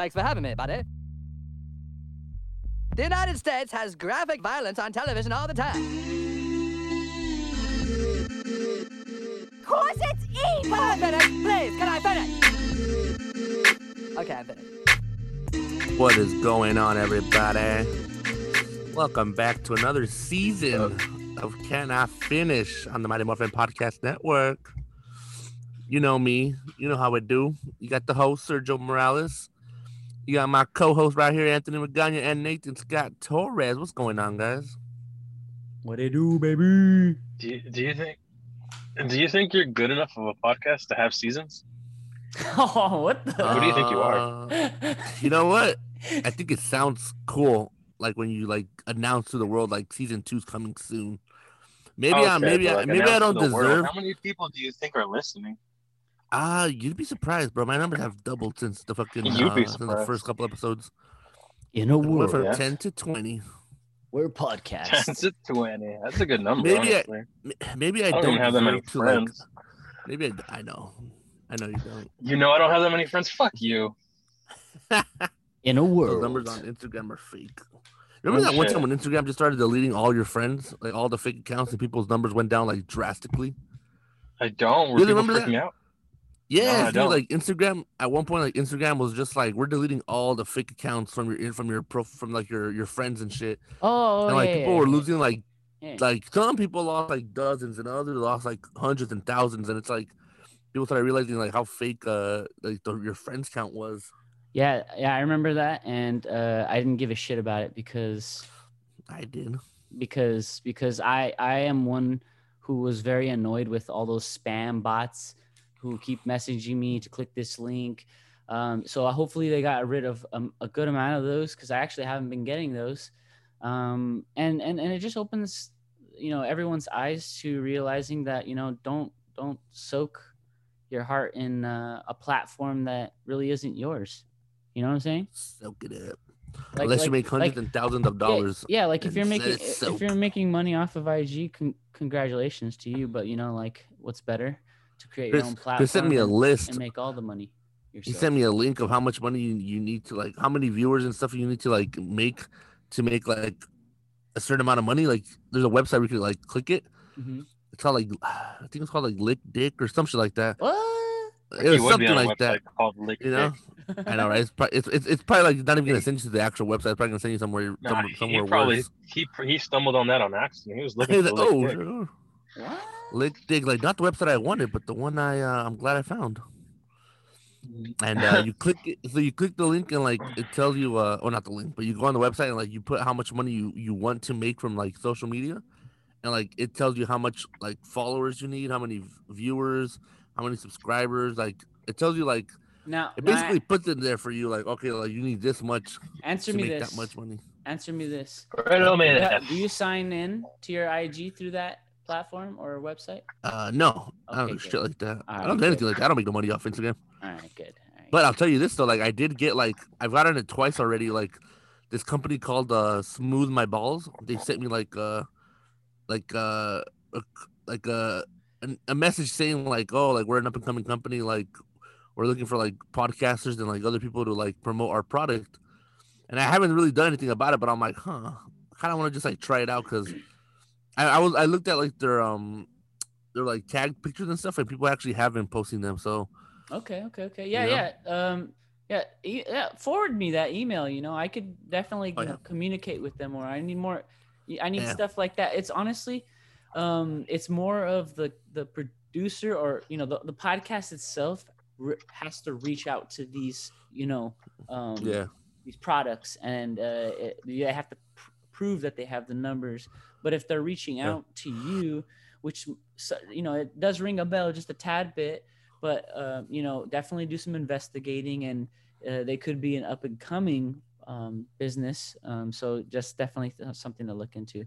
Thanks for having me, buddy. The United States has graphic violence on television all the time. Of course it's E! Can I finish? Please, can I finish? Okay, I'm finished. What is going on, everybody? Welcome back to another season of Can I Finish on the Mighty Morphin Podcast Network. You know me, you know how I do. You got the host, Sergio Morales. You got my co-host right here, Anthony Magana, and Nathan Scott Torres. What's going on, guys? What they do, baby? Do you, do you think do you think you're good enough of a podcast to have seasons? Oh, what the? Who do you think you are? Uh, You know what? I think it sounds cool, like when you like announce to the world like season two's coming soon. Maybe I, Okay, maybe but, I, like, maybe I don't to the world. deserve. How many people do you think are listening? Ah, you'd be surprised, bro. My numbers have doubled since the fucking uh, since the first couple episodes. In a world from yeah. ten to twenty. where Ten podcasts. to twenty. That's a good number. Maybe I- honestly. M- Maybe I, I don't don't have that many deserve to, like- friends. maybe I, I know, I know you don't. You know I don't have that many friends. Fuck you. In a Those world. numbers on Instagram are fake. Remember Oh, that one shit. time when Instagram just started deleting all your friends, like all the fake accounts, and people's numbers went down like drastically. I don't. Were You people remember that? freaking out? Yeah, I dude, don't. like Instagram at one point, like Instagram was just like we're deleting all the fake accounts from your from your pro from like your your friends and shit, Oh, and like yeah, people yeah, were yeah. losing like Yeah. like some people lost like dozens and others lost like hundreds and thousands, and it's like people started realizing like how fake uh like the, your friends count was. yeah, yeah, I remember that, and uh, I didn't give a shit about it because I did. because because I I am one who was very annoyed with all those spam bots who keep messaging me to click this link. Um, so hopefully they got rid of um, a good amount of those because I actually haven't been getting those. Um, and and and it just opens you know everyone's eyes to realizing that you know don't don't soak your heart in uh, a platform that really isn't yours. You know what I'm saying? Soak it up. Like- Unless you make hundreds like- and thousands of dollars. Yeah, like if you're making if you're making money off of IG, con- congratulations to you. But you know, like, what's better to create Chris, your own platform Chris sent me a list. and make all the money He yourself. sent me a link of how much money you, you need to like how many viewers and stuff you need to like make to make like a certain amount of money. Like there's a website where you can like click it. Mhm. It's called like I think it's called like Lick Dick or some shit like that. What? It was You would be something like that. called Lick You know? Dick. I know, right? It's, probably, it's, it's it's probably like not even gonna send you to the actual website. It's probably gonna send you somewhere Nah, somewhere, he somewhere probably worse. he he stumbled on that on accident. He was looking for like, Lick oh, Dick. sure. What? Lick Dick, like not the website I wanted, but the one I uh, I'm glad I found. and uh, you click it so you click the link and like it tells you uh or not the link but you go on the website and like you put how much money you you want to make from like social media and like it tells you how much like followers you need how many viewers how many subscribers like it tells you like Now, it now basically puts it there for you like okay like you need this much answer to me make this. that much money Answer me this. Right on, man. Yeah, Do you sign in to your IG through that platform or website? uh no i don't Okay, do good. shit like that i don't do good. anything like that i don't make no money off instagram All right, good. All right. But I'll tell you this though, like I did get like I've gotten it twice already. Like this company called uh Smooth My Balls. They sent me like uh like uh a, like a a message saying like oh like we're an up and coming company like we're looking for like podcasters and like other people to like promote our product. And I haven't really done anything about it, but I'm like, huh, I kind of want to just like try it out because I, I was I looked at like their um their like tag pictures and stuff, and people actually have been posting them. So Okay, okay, okay. Yeah, know? yeah. Um, yeah, e- yeah. Forward me that email. You know, I could definitely Oh, you know, communicate with them, or I need more. I need Yeah. stuff like that. It's honestly, um, it's more of the the producer or you know the the podcast itself re- has to reach out to these you know um yeah, these products and uh, it, you have to pr- prove that they have the numbers. But if they're reaching Yeah. out to you, which you know it does ring a bell just a tad bit, but uh, you know definitely do some investigating and uh, they could be an up and coming um, business. Um, so just definitely th- something to look into.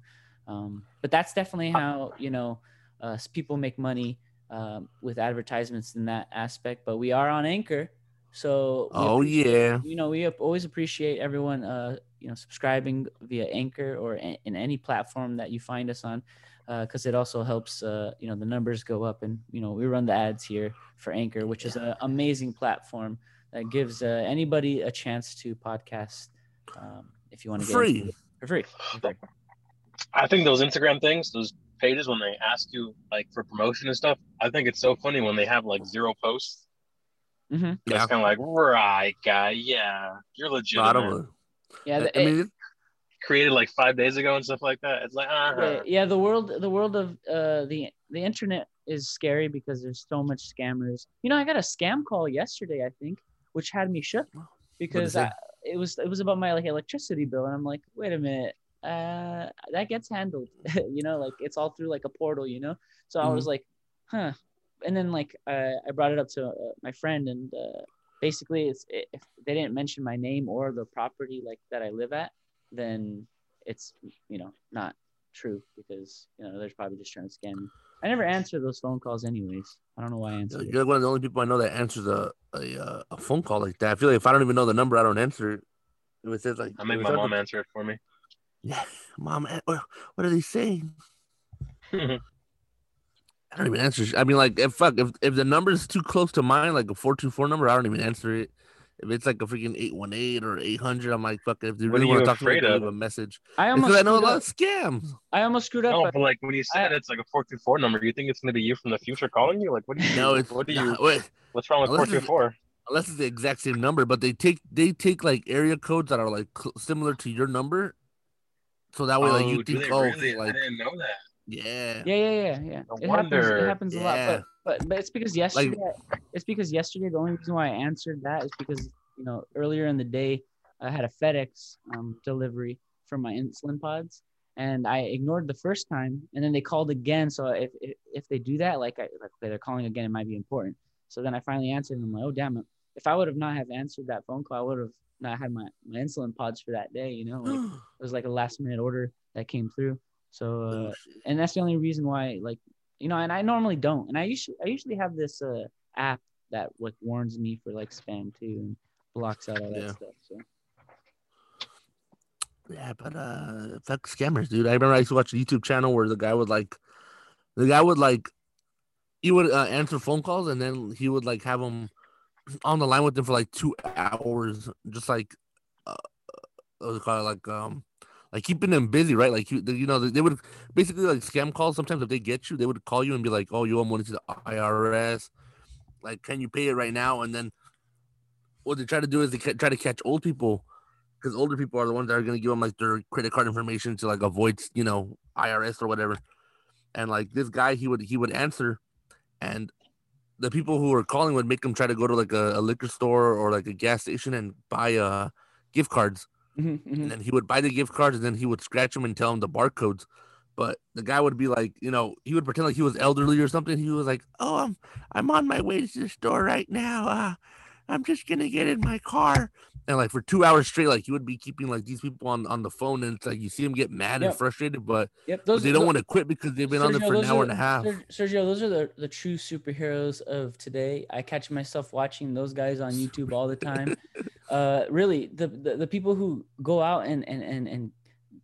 Um, but that's definitely how you know uh, people make money um, with advertisements in that aspect. But we are on Anchor, so Oh, yeah. you know we always appreciate everyone uh, you know subscribing via Anchor or a- in any platform that you find us on. Because it also helps, uh, you know, the numbers go up, and you know we run the ads here for Anchor, which is an amazing platform that gives uh, anybody a chance to podcast um, if you want to get Free. it for free. For. I think those Instagram things, those pages when they ask you like for promotion and stuff, I think it's so funny when they have like zero posts. Mhm. Yeah. It's kind of like, right, guy, yeah, you're No, I legitimate. don't. Yeah, the, I mean, Created like five days ago and stuff like that. It's like, uh yeah, yeah, the world the world of uh the the internet is scary because there's so much scammers. You know, I got a scam call yesterday, I think, which had me shook because? I, it was it was about my like electricity bill, and I'm like, wait a minute, uh, that gets handled. you know, like it's all through like a portal, you know. So I was like, huh, and then like uh, I brought it up to uh, my friend, and uh, basically, it's if they didn't mention my name or the property like that I live at, then it's you know not true because you know they're probably just trying to scam me. I never answer those phone calls anyways. I don't know why I answer. You're one of the only people I know that answers a a, uh, a phone call like that. I feel like if I don't even know the number, I don't answer it. If it says like, I make if my mom like- answer it for me. Yeah, mom. eh, What what are they saying? I don't even answer. I mean, like, if fuck, if if the number is too close to mine, like a four two four number, I don't even answer it. If it's like a freaking eight one eight or eight hundred, I'm like, fuck. If they really want to talk to me, afraid I'll leave a message. I Because almost I know a lot of scams. I almost screwed up. No, but but like when you said it's like a four two four number, you think it's gonna be you from the future calling you? Like, what do you? No, it's what do you? nah, wait, What's wrong with four Unless two it's- four? unless it's the exact same number, but they take they take like area codes that are like cl- similar to your number, so that way like you Oh, do think, they oh, really? like I didn't know that. Yeah, yeah, yeah, yeah, yeah. No it happens. It wonder. happens a Yeah. lot. But, but but it's because yesterday. it's because yesterday the only reason why I answered that is because you know earlier in the day I had a FedEx um, delivery for my insulin pods, and I ignored the first time, and then they called again. So if if, if they do that, like I like okay, they're calling again, it might be important. So then I finally answered, and I'm like, oh damn it! If I would have not have answered that phone call, I would have not had my, my insulin pods for that day. You know, like it was like a last minute order that came through. So uh, Oh, and that's the only reason why like you know and i normally don't and i usually i usually have this uh app that like warns me for like spam too and blocks out all that Yeah. stuff so Yeah, but uh, fuck scammers, dude. I remember I used to watch a YouTube channel where the guy would like, the guy would like, he would uh, answer phone calls and then he would like have them on the line with them for like two hours, just like, uh, what was it called? Like, um, like keeping them busy, right? Like you, you know, they would basically like scam calls. Sometimes if they get you, they would call you and be like, "Oh, you owe money to the IRS. Like, can you pay it right now?" And then what they try to do is they try to catch old people because older people are the ones that are going to give them like their credit card information to like avoid you know IRS or whatever. And like this guy, he would he would answer, and the people who were calling would make him try to go to like a, a liquor store or like a gas station and buy uh gift cards. Mhm, mhm. And then he would buy the gift cards and then he would scratch them and tell him the barcodes. But the guy would be like, you know, he would pretend like he was elderly or something. He was like, "Oh, I'm I'm on my way to the store right now. Uh, I'm just gonna get in my car." And like for two hours straight, like you would be keeping like these people on on the phone, and it's like you see them get mad and frustrated, but, yep but those they don't want to quit because they've been on there for an hour are- and a half. Sergio, those are the, the true superheroes of today. I catch myself watching those guys on YouTube all the time. uh, really, the, the the people who go out and and and and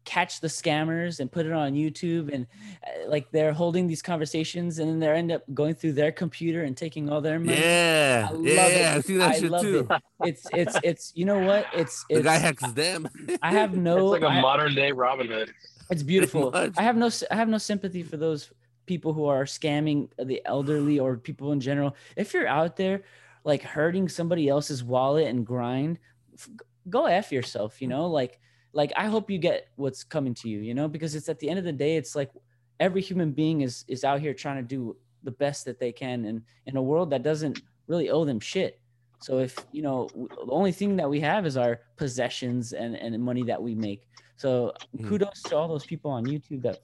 catch the scammers and put it on YouTube and uh, like they're holding these conversations and then they end up going through their computer and taking all their money. Yeah, I love yeah, it. yeah. I see that I shit love too. it. It's it's it's you know what? It's The guy hacks them. I have no it's like a I- modern day Robin Hood. it's beautiful. I have no I have no sympathy for those people who are scamming the elderly or people in general. If you're out there like hurting somebody else's wallet and grind, f- go f yourself. You know, like like I hope you get what's coming to you. You know, because it's at the end of the day, it's like every human being is is out here trying to do the best that they can, and in a world that doesn't really owe them shit. So if you know the only thing that we have is our possessions and and money that we make. So Mhm. kudos to all those people on YouTube that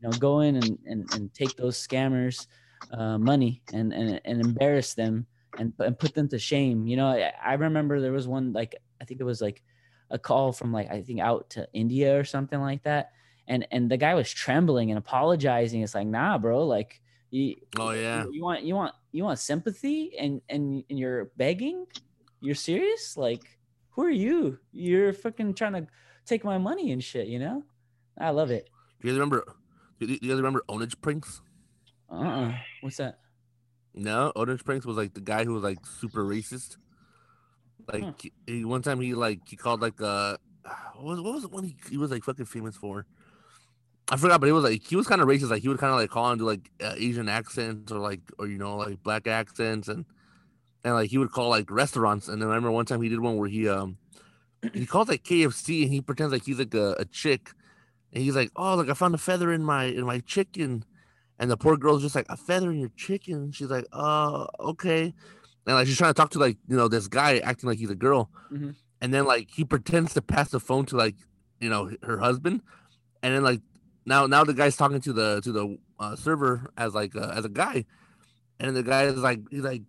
you know go in and and, and take those scammers uh, money and, and and embarrass them and and put them to shame. You know, I, I remember there was one like I think it was like a call from like I think out to India or something like that, and and the guy was trembling and apologizing. It's like nah, bro, like. You, Oh, yeah. you want you want you want sympathy and and and you're begging you're serious like who are you you're fucking trying to take my money and shit you know i love it Do you guys remember? Do you do you guys remember Ownage Pranks? uh-uh what's that No, Ownage Pranks was like the guy who was like super racist. Like Hmm. he- he, one time he like he called like uh what was what was the one he, he was like fucking famous for? I forgot, but it was like he was kind of racist. Like he would kind of like call into like uh, Asian accents or like or you know like black accents and and like he would call like restaurants. And then I remember one time he did one where he um he calls like KFC and he pretends like he's like a, a chick and he's like oh like I found a feather in my in my chicken and the poor girl's just like a feather in your chicken. She's like uh okay and like she's trying to talk to like you know this guy acting like he's a girl Mhm. and then like he pretends to pass the phone to like you know her husband and then like now now the guy's talking to the to the uh, server as like uh, as a guy and the guy is like he's like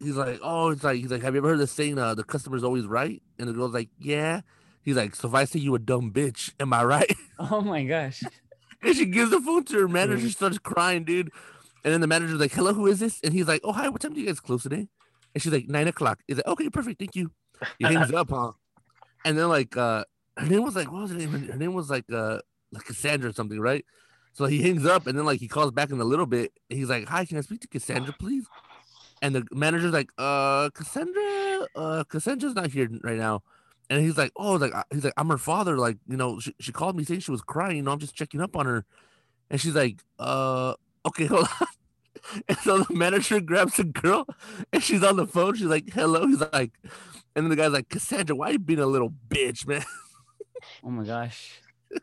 he's like oh it's like he's like have you ever heard the saying uh, the customer's always right and the girl's like yeah he's like so if i say you a dumb bitch am i right Oh my gosh. and she gives the phone to her manager. She starts crying, dude. And then the manager's like, "Hello, who is this?" And he's like, "Oh, hi. What time do you guys close today?" And she's like, nine o'clock." He's like, "Okay, perfect. Thank you." He hangs up, huh? And then like, uh, her name was like, what was her name? Her name was like, uh, like Cassandra or something, right? So he hangs up, and then like he calls back in a little bit. He's like, "Hi, can I speak to Cassandra, please?" And the manager's like, "Uh, Cassandra, uh, Cassandra's not here right now." And he's like, "Oh, like he's like, I'm her father. Like, you know, she, she called me saying she was crying. You know, I'm just checking up on her." And she's like, "Uh, okay, hold on." And so the manager grabs the girl, and she's on the phone. She's like, "Hello." He's like, and then the guy's like, "Cassandra, why are you being a little bitch, man?" Oh my gosh.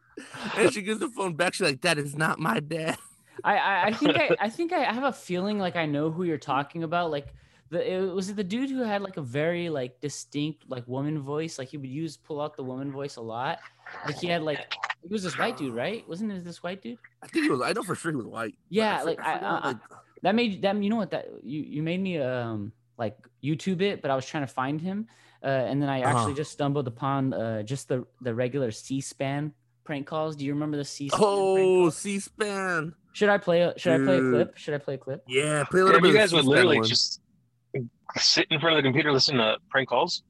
And she gives the phone back. She's like, "That is not my dad." I, I, I think I, I think I have a feeling like I know who you're talking about. Like the it was it the dude who had like a very like distinct like woman voice. Like he would use pull out the woman voice a lot. Like he had like it was this white dude, right? Wasn't it this white dude? I think he was. I know for sure he was white. Yeah, for- like, I- I- like That made that you know what that you you made me um like YouTube it, but I was trying to find him, uh, and then I actually Uh-huh. just stumbled upon uh just the the regular C-SPAN prank calls. Do you remember the C-SPAN? oh. C-SPAN. should I play a should I play a clip? Should I play a clip? Yeah, play a little Damn, bit. you of guys would literally one. just sit in front of the computer, listen to prank calls.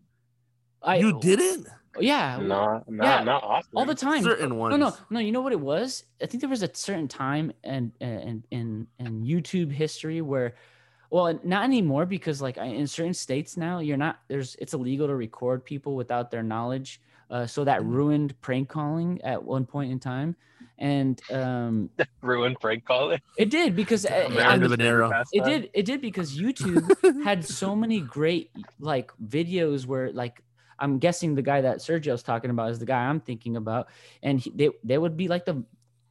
I You didn't? yeah Not, not, yeah, not often. all the time. Certain ones. No, no, no. You know what it was? I think there was a certain time and in in in YouTube history where, well, not anymore because like in certain states now, you're not there's it's illegal to record people without their knowledge. Uh, so that ruined prank calling at one point in time, and um, Ruined prank calling. it did because uh, American I'm- of an era. It did it did because YouTube had so many great like videos where like I'm guessing the guy that Sergio's talking about is the guy I'm thinking about, and he, they they would be like the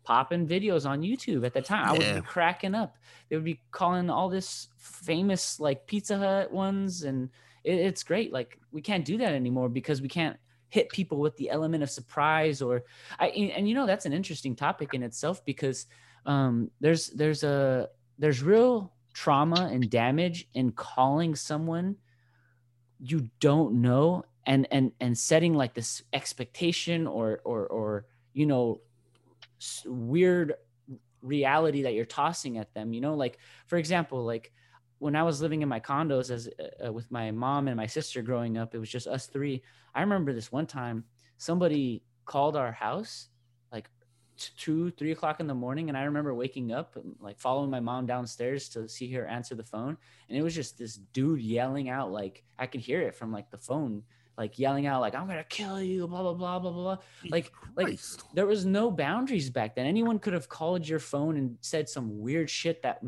popping videos on YouTube at the time. I would Yeah. be cracking up. They would be calling all this famous like Pizza Hut ones, and it, it's great. Like we can't do that anymore because we can't hit people with the element of surprise or I and you know that's an interesting topic in itself because um there's there's a there's real trauma and damage in calling someone you don't know and and and setting like this expectation or or or you know weird reality that you're tossing at them you know? Like for example like when i was living in my condos as uh, with my mom and my sister growing up it was just us three. I remember this one time somebody called our house like two three o'clock in the morning and i remember waking up like following my mom downstairs to see her answer the phone and it was just this dude yelling out like i could hear it from like the phone like yelling out like i'm gonna kill you blah blah blah blah blah like like there was no boundaries back then. Anyone could have called your phone and said some weird shit that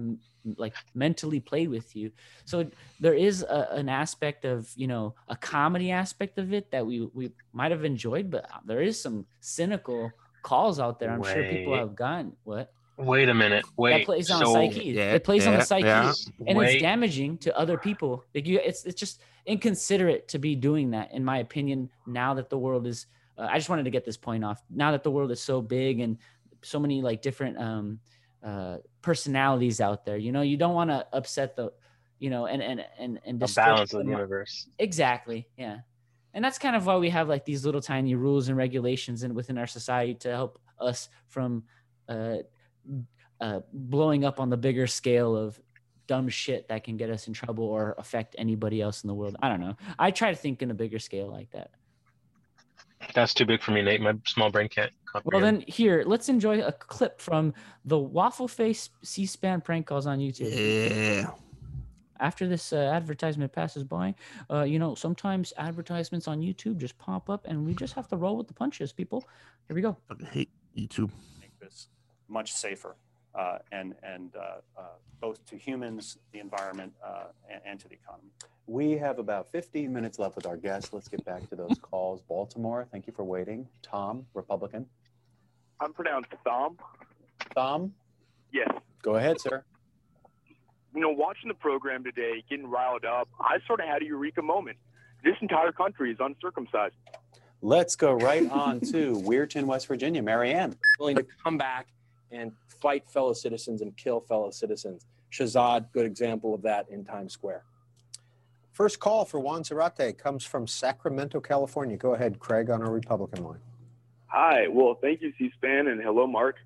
like mentally played with you. So there is a, an aspect of you know a comedy aspect of it that we we might have enjoyed but uh, there is some cynical calls out there. I'm sure people have gotten what Wait a minute. Wait. that plays on so, the psyche Yeah, it plays on yeah, the psyche yeah. and wait, it's damaging to other people. Like you, it's it's just inconsiderate to be doing that, in my opinion. Now that the world is, uh, I just wanted to get this point off. Now that the world is so big and so many like different um, uh, personalities out there, you know, you don't want to upset the, you know, and and and and a disturb balance of the universe. Exactly. Yeah. And that's kind of why we have like these little tiny rules and regulations and within our society to help us from uh, uh, blowing up on the bigger scale of dumb shit that can get us in trouble or affect anybody else in the world. I don't know. I try to think in a bigger scale like that. That's too big for me, Nate. My small brain can't Well, then here, let's enjoy a clip from the Waffle Face C-SPAN prank calls on YouTube. Yeah. after this uh, advertisement passes by, uh, you know, sometimes advertisements on YouTube just pop up, and we just have to roll with the punches, people. Here we go. Fucking hate YouTube. Make this much safer uh, and and uh, uh, both to humans, the environment, uh, and, and to the economy. We have about 15 minutes left with our guests. Let's get back to those calls. Baltimore, thank you for waiting. Tom, Republican. I'm pronounced Tom. Tom, Yes. go ahead, sir. You know, watching the program today, getting riled up, I sort of had a eureka moment. This entire country is uncircumcised. Let's go right on to Weirton, West Virginia. Marianne. willing to come back and fight fellow citizens and kill fellow citizens. Shahzad, good example of that in Times Square. First call for Juan Zarate comes from Sacramento, California. Go ahead, Craig, on our Republican line. Hi. Well, thank you, C-SPAN, and hello, Mark.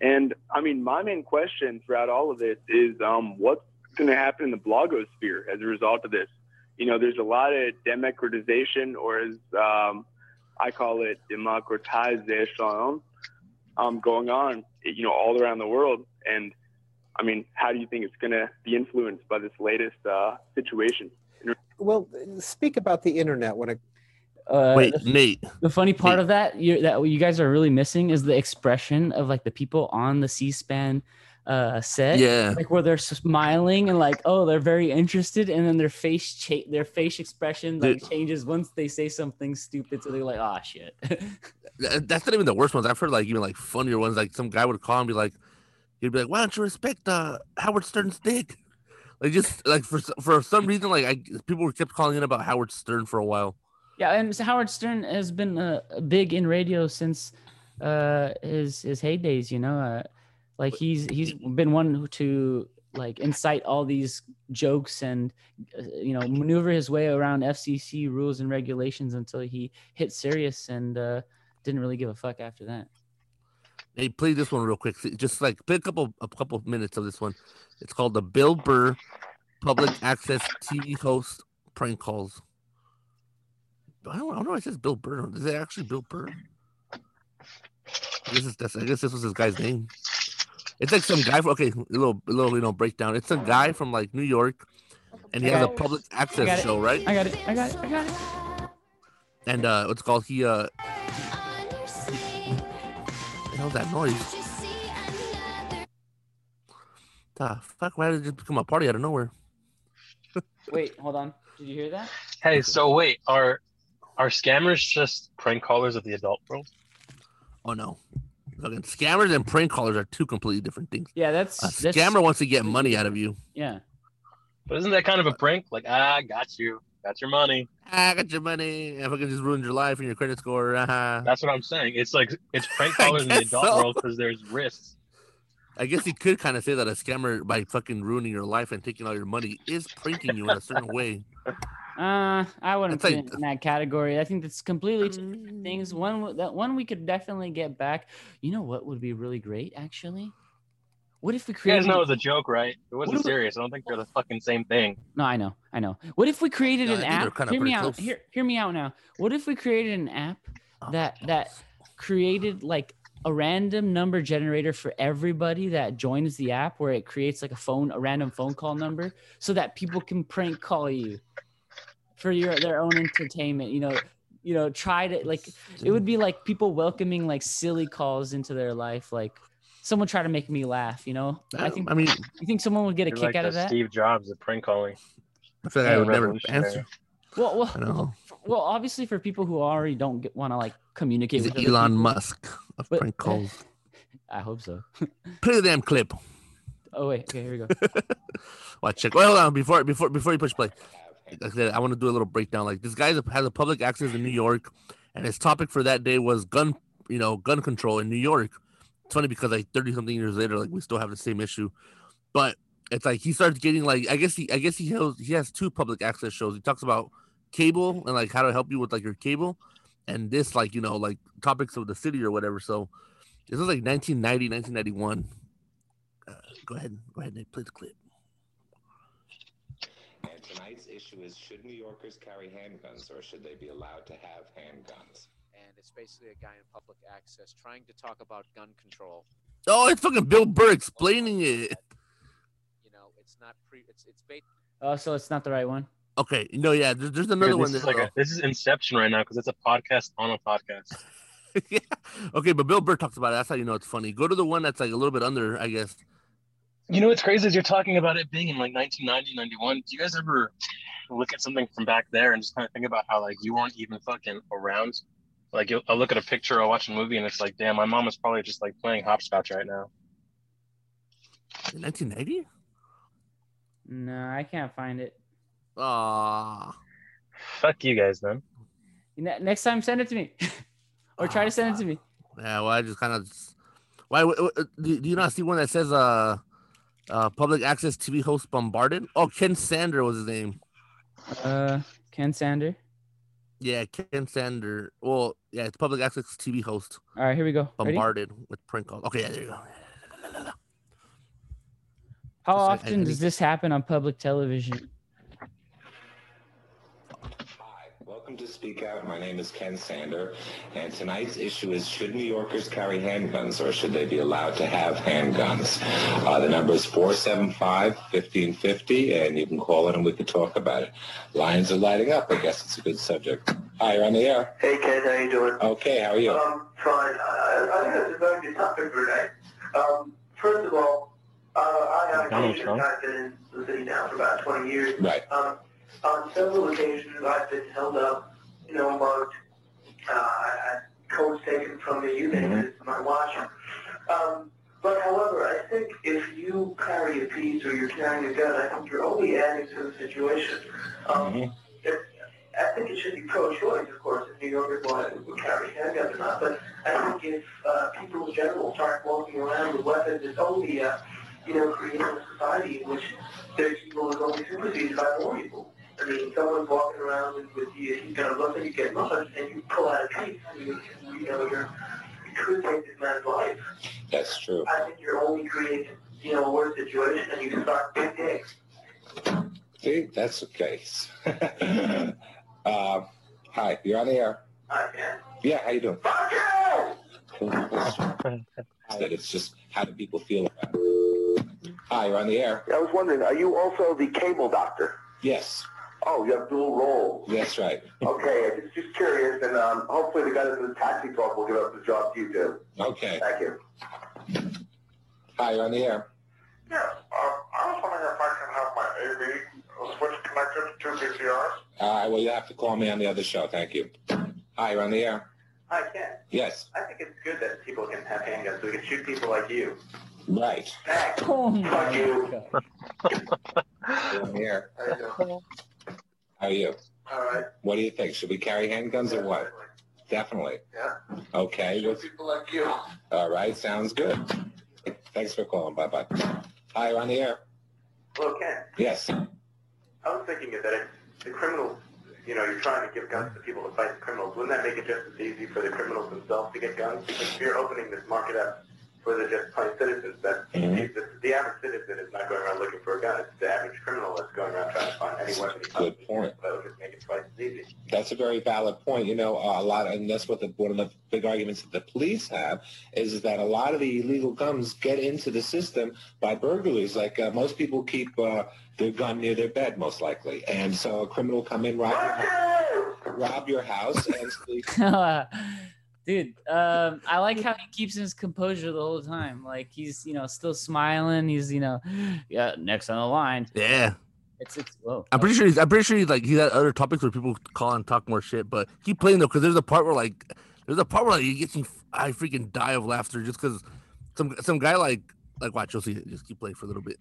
And I mean, my main question throughout all of this is um, what's going to happen in the blogosphere as a result of this? You know, there's a lot of democratization, or as um, I call it, democratization, um, going on, you know, all around the world. And I mean, how do you think it's going to be influenced by this latest uh, situation? Well, speak about the internet when it. Uh, Wait, the, Nate. the funny part Nate. of that you that you guys are really missing is the expression of like the people on the C-SPAN uh, set. Yeah. like where they're smiling and like oh they're very interested and then their face cha- their face expression like Dude. changes once they say something stupid so they're like oh shit Th- That's not even the worst ones. I've heard like even like funnier ones. Like some guy would call and be like, he'd be like, "Why don't you respect uh, Howard Stern's dick?" Like just like for for some reason, like I people kept calling in about Howard Stern for a while. yeah and so howard stern has been uh, big in radio since uh his his heydays you know uh, like he's he's been one to like incite all these jokes and uh, you know maneuver his way around fcc rules and regulations until he hit Sirius and uh didn't really give a fuck after that Hey, play this one real quick. Just like play a couple a couple minutes of this one. It's called the Bill Burr Public Access TV Host Prank Calls. I don't, I don't know. Why it says Bill Burr. Is it actually Bill Burr? I guess, it's, that's, I guess this was his guy's name. It's like some guy. From, okay, a little, a little, you know, breakdown. It's a guy from like New York, and he I has a it. public access show, right? i got it i got it i got it And uh, what's called he uh, the hell's that noise? The fuck? Why did it just become a party out of nowhere? wait hold on did you hear that Hey, so wait, are are scammers just prank callers of the adult world? Oh no. Fucking scammers and prank callers are two completely different things. yeah that's, A that's scammer wants to get money out of you. yeah But isn't that kind of a prank? Like, ah, got you, got your money. I got your money. If I fucking just ruined your life and your credit score. Ah. That's what I'm saying. It's like it's prank I callers in the adult so. world because there's risks. I guess you could kind of say that a scammer by fucking ruining your life and taking all your money is pranking you in a certain way. Uh, I wouldn't It's put like- it in that category. I think that's completely two different things. One w- that one we could definitely get back. You know what would be really great, actually? What if we You guys know it was a joke, right? It wasn't What do- serious. I don't think they're the fucking same thing. No, I know, I know. What if we created Yeah, I an think they're app? kinda Hear me pretty out. close. Hear, hear me out now. What if we created an app oh, that that created like a random number generator for everybody that joins the app, where it creates like a phone, a random phone call number, so that people can prank call you for your their own entertainment. You know, you know, try to like it would be like people welcoming like silly calls into their life, like. Someone try to make me laugh, you know. I think. I mean, you think someone would get a kick like out of that? Steve Jobs of prank calling. I feel like I would never answer. Well, well, I know. well, obviously for people who already don't want to like communicate He's with Elon people- Musk of But- prank calls. I hope so. Play the damn clip. Oh wait, okay, here we go. Watch check. Well, hold on before before before you push play. Like I said, I want to do a little breakdown. Like this guy has a public access in New York, and his topic for that day was gun, you know, gun control in New York. It's funny because like thirty something years later, like we still have the same issue, but it's like he starts getting like I guess he I guess he has he has two public access shows. He talks about cable and like how to help you with like your cable, and this like you know like topics of the city or whatever. So this was like 1990, 1991. Uh, go ahead, go ahead, and play the clip. And tonight's issue is should New Yorkers carry handguns or should they be allowed to have handguns? And it's basically a guy in public access trying to talk about gun control. Oh, it's fucking Bill Burr explaining it. You know, it's not pre. It's it's ba- Oh, so it's not the right one. Okay, no, yeah, there's, there's another Dude, one. this, is like a, this is Inception right now because it's a podcast on a podcast. yeah. Okay, but Bill Burr talks about it. That's how you know it's funny. Go to the one that's like a little bit under, I guess. You know what's crazy is you're talking about it being in like 1990, 91. Do you guys ever look at something from back there and just kind of think about how like you weren't even fucking around? Like I'll look at a picture or watch a movie and it's like, damn, my mom is probably just like playing hopscotch right now. In 1990? No, I can't find it. Ah, Fuck you guys then. Ne- Next time, send it to me, or try to send it to me. yeah. Well, I just kind of. Why? w- w- Do do you not see one that says uh, uh, public access TV host bombarded? Oh, Ken Sander was his name. Uh, Ken Sander. Yeah, Ken Sander. Well, yeah, it's public access TV host All right, here we go. Ready? bombarded with prank calls. Okay, yeah, there you go. How Just often does this happen on public television? Welcome to Speak Out. My name is Ken Sander, and tonight's issue is should New Yorkers carry handguns or should they be allowed to have handguns? Uh, the number is 475-1550, and you can call in and we can talk about it. Lines are lighting up. I guess it's a good subject. Hi, you're on the air. Hey Ken, how you doing? Okay, how are you? Um, fine. I, I think that's a very good topic for tonight. Um, first of all, uh, I have Donald occasions Trump? I've been in the city now for about 20 years. Right. Um, on several occasions, I've been held up, you know, marked, uh, codes taken from me, you name it, my watch. Um, but however, I think if you carry a piece or you're carrying a gun, I think you're only adding to the situation. Um, it, I think it should be pro-choice, of course, if New Yorkers want to carry handguns or not. But I think if uh, people in general start walking around with weapons, it's only, uh, you know, creating a society in which there's people who are only superseded by more people. I mean, someone's walking around and with you, he's going to look and you get mugged, and you pull out a piece, and you, you know, you're, you could take this man's life. That's true. I think you're only creating, you know, a worse situation, and you can start big digs. See, that's the case. uh, hi, you're on the air. I can. Yeah, how you doing? Fuck you! that it's just how do people feel about it? Hi, you're on the air. I was wondering, are you also the cable doctor? Yes, Oh, you have dual roles. that's right. Okay, I'm just, just curious, and um, hopefully the guy that's in the taxi talk will give up the job to you too. Okay. Thank you. Hi, you're on the air. Yes, um, I was wondering if I can have my AV switch connected to VCRs. Uh, well, you have to call me on the other show. Thank you. Hi, you're on the air. I can. Yes, I think it's good that people can have handguns so we can shoot people like you. right. Thanks. Oh Fuck you. You're on the air. How you doing? How are you? All right. What do you think? Should we carry handguns or what? Definitely. Yeah. Okay. What's- people like you. All right. Sounds good. Thanks for calling. Bye bye. Hi, you're on the air. Well, Ken, Yes. I was thinking that if the criminals, you know, you're trying to give guns to people to fight the criminals, wouldn't that make it just as easy for the criminals themselves to get guns? Because if you're opening this market up for the just plain citizens, that Mhm. the, the average citizen is not going around looking for a gun. It's the average criminal that's going around trying to find any weapon Good point. can. That would just make it twice as easy. That's a very valid point. You know, uh, a lot, and that's what the, one of the big arguments that the police have is that a lot of the illegal guns get into the system by burglaries. Like uh, most people keep uh, their gun near their bed, most likely, and so a criminal come in, rob your, rob your house, and sleep. Dude, um, I like how he keeps his composure the whole time. Like he's, you know, still smiling. He's, you know, yeah, next on the line. Yeah. It's it's whoa. I'm pretty sure he's. I'm pretty sure he's like he had other topics where people call and talk more shit. But keep playing though, because there's a part where like there's a part where like, he gets me. I freaking die of laughter just because some some guy like like watch you'll see it. Just keep playing for a little bit.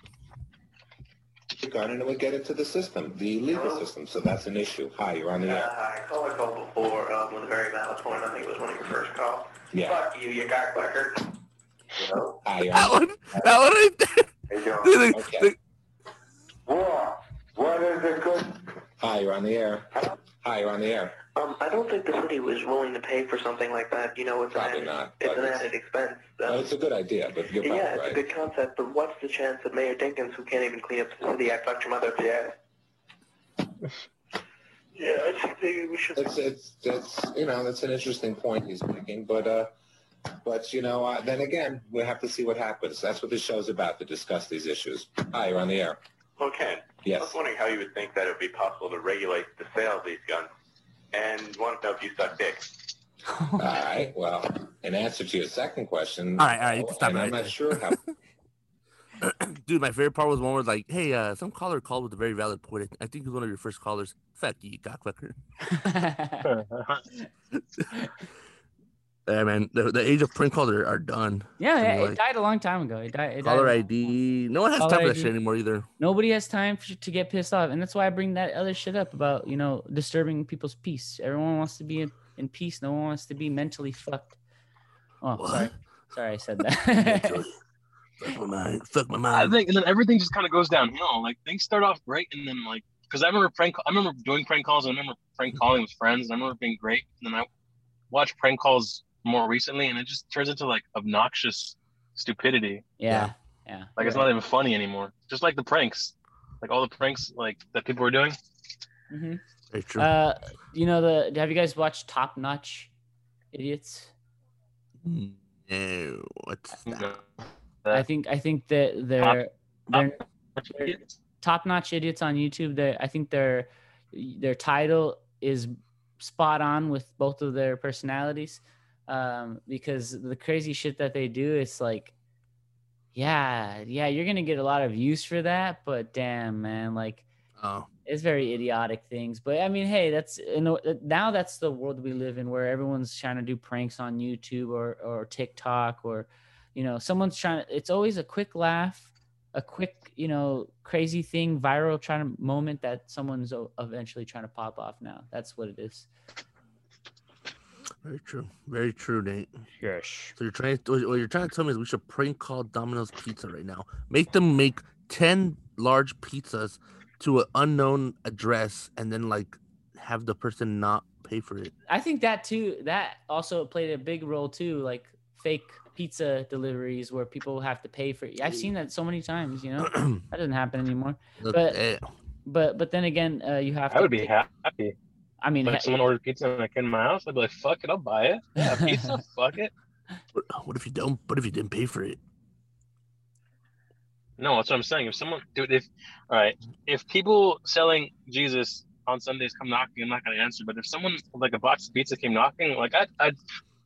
The gun, and it would get into the system, the legal system. So that's an issue. Hi, you're on the Uh, air. I called a call before um, with a very valid point. I think it was one of your first calls. Yeah. Fuck you, you cockblocker. You know? Hi, you're That on one. That one right there. How you doing? Okay. the- What? What is it good? Hi, you're on the air. Hi, you're on the air. Um, I don't think the city was willing to pay for something like that. You know, it's Probably an added, not, it's an it's- added expense. Um, Oh, it's a good idea, but you're probably yeah, it's right. a good concept, but what's the chance that Mayor Dinkins, who can't even clean up the city, I fucked your mother up the ass? Yeah, I think maybe we should. It's it's it's you know that's an interesting point he's making, but uh, but you know uh, then again we have to see what happens. That's what this show's about to discuss these issues. Hi, you're on the air. Well, Ken, Yes. I was wondering how you would think that it would be possible to regulate the sale of these guns, and want to know if you suck dick. All right. Well, in answer to your second question, All right, all right, you can stop and it I'm right not sure how. Dude, my favorite part was one where like, hey, uh, some caller called with a very valid point. I think he was one of your first callers. Fuck you, cockfucker. Yeah, man, the, the age of prank calls are, are done. Yeah, I mean, it, it like, died a long time ago. It died. It caller died. ID. No one has Caller time for that shit anymore either. Nobody has time for, to get pissed off, and that's why I bring that other shit up about you know disturbing people's peace. Everyone wants to be in, in peace. No one wants to be mentally fucked. Oh, sorry, sorry, I said that. Fuck my mind. Fuck my mind. I think, and then everything just kind of goes downhill. Like things start off great, and then like, because I remember prank, I remember doing prank calls, and I remember prank calling with friends, and I remember being great. And then I watched prank calls more recently, and it just turns into like obnoxious stupidity. yeah, yeah. Like it's not even funny anymore. Just like the pranks, like all the pranks like that people were doing. hmm Very true. Uh, you know the? Have you guys watched Top Notch Idiots? No, what's that? I think I think that they're they're top notch idiots on YouTube. They I think their their title is spot on with both of their personalities. Um, because the crazy shit that they do is like yeah, yeah, you're gonna get a lot of views for that, but damn man, like Oh, it's very idiotic things. But i mean hey that's you know now that's the world we live in where everyone's trying to do pranks on youtube or or tiktok or you know someone's trying to it's always a quick laugh a quick you know crazy thing viral trying to moment that someone's eventually trying to pop off now. That's what it is very true. Very true, Nate. Yes. So you're trying to, what you're trying to tell me is we should prank call Domino's Pizza right now. Make them make ten large pizzas to an unknown address, and then like have the person not pay for it. i think that too that also played a big role too like fake pizza deliveries where people have to pay for it i've seen that so many times you know that doesn't happen anymore Look, but eh, but but then again uh, you have I to would be happy. I mean, like he- someone ordered pizza and I came to my house, I'd be like, "Fuck it, I'll buy it." Yeah, pizza, fuck it. what, what if you don't? What if you didn't pay for it? No, that's what I'm saying. If someone, dude, if all right, if people selling Jesus on Sundays come knocking, I'm not gonna answer. But if someone like a box of pizza came knocking, like I'd, I'd,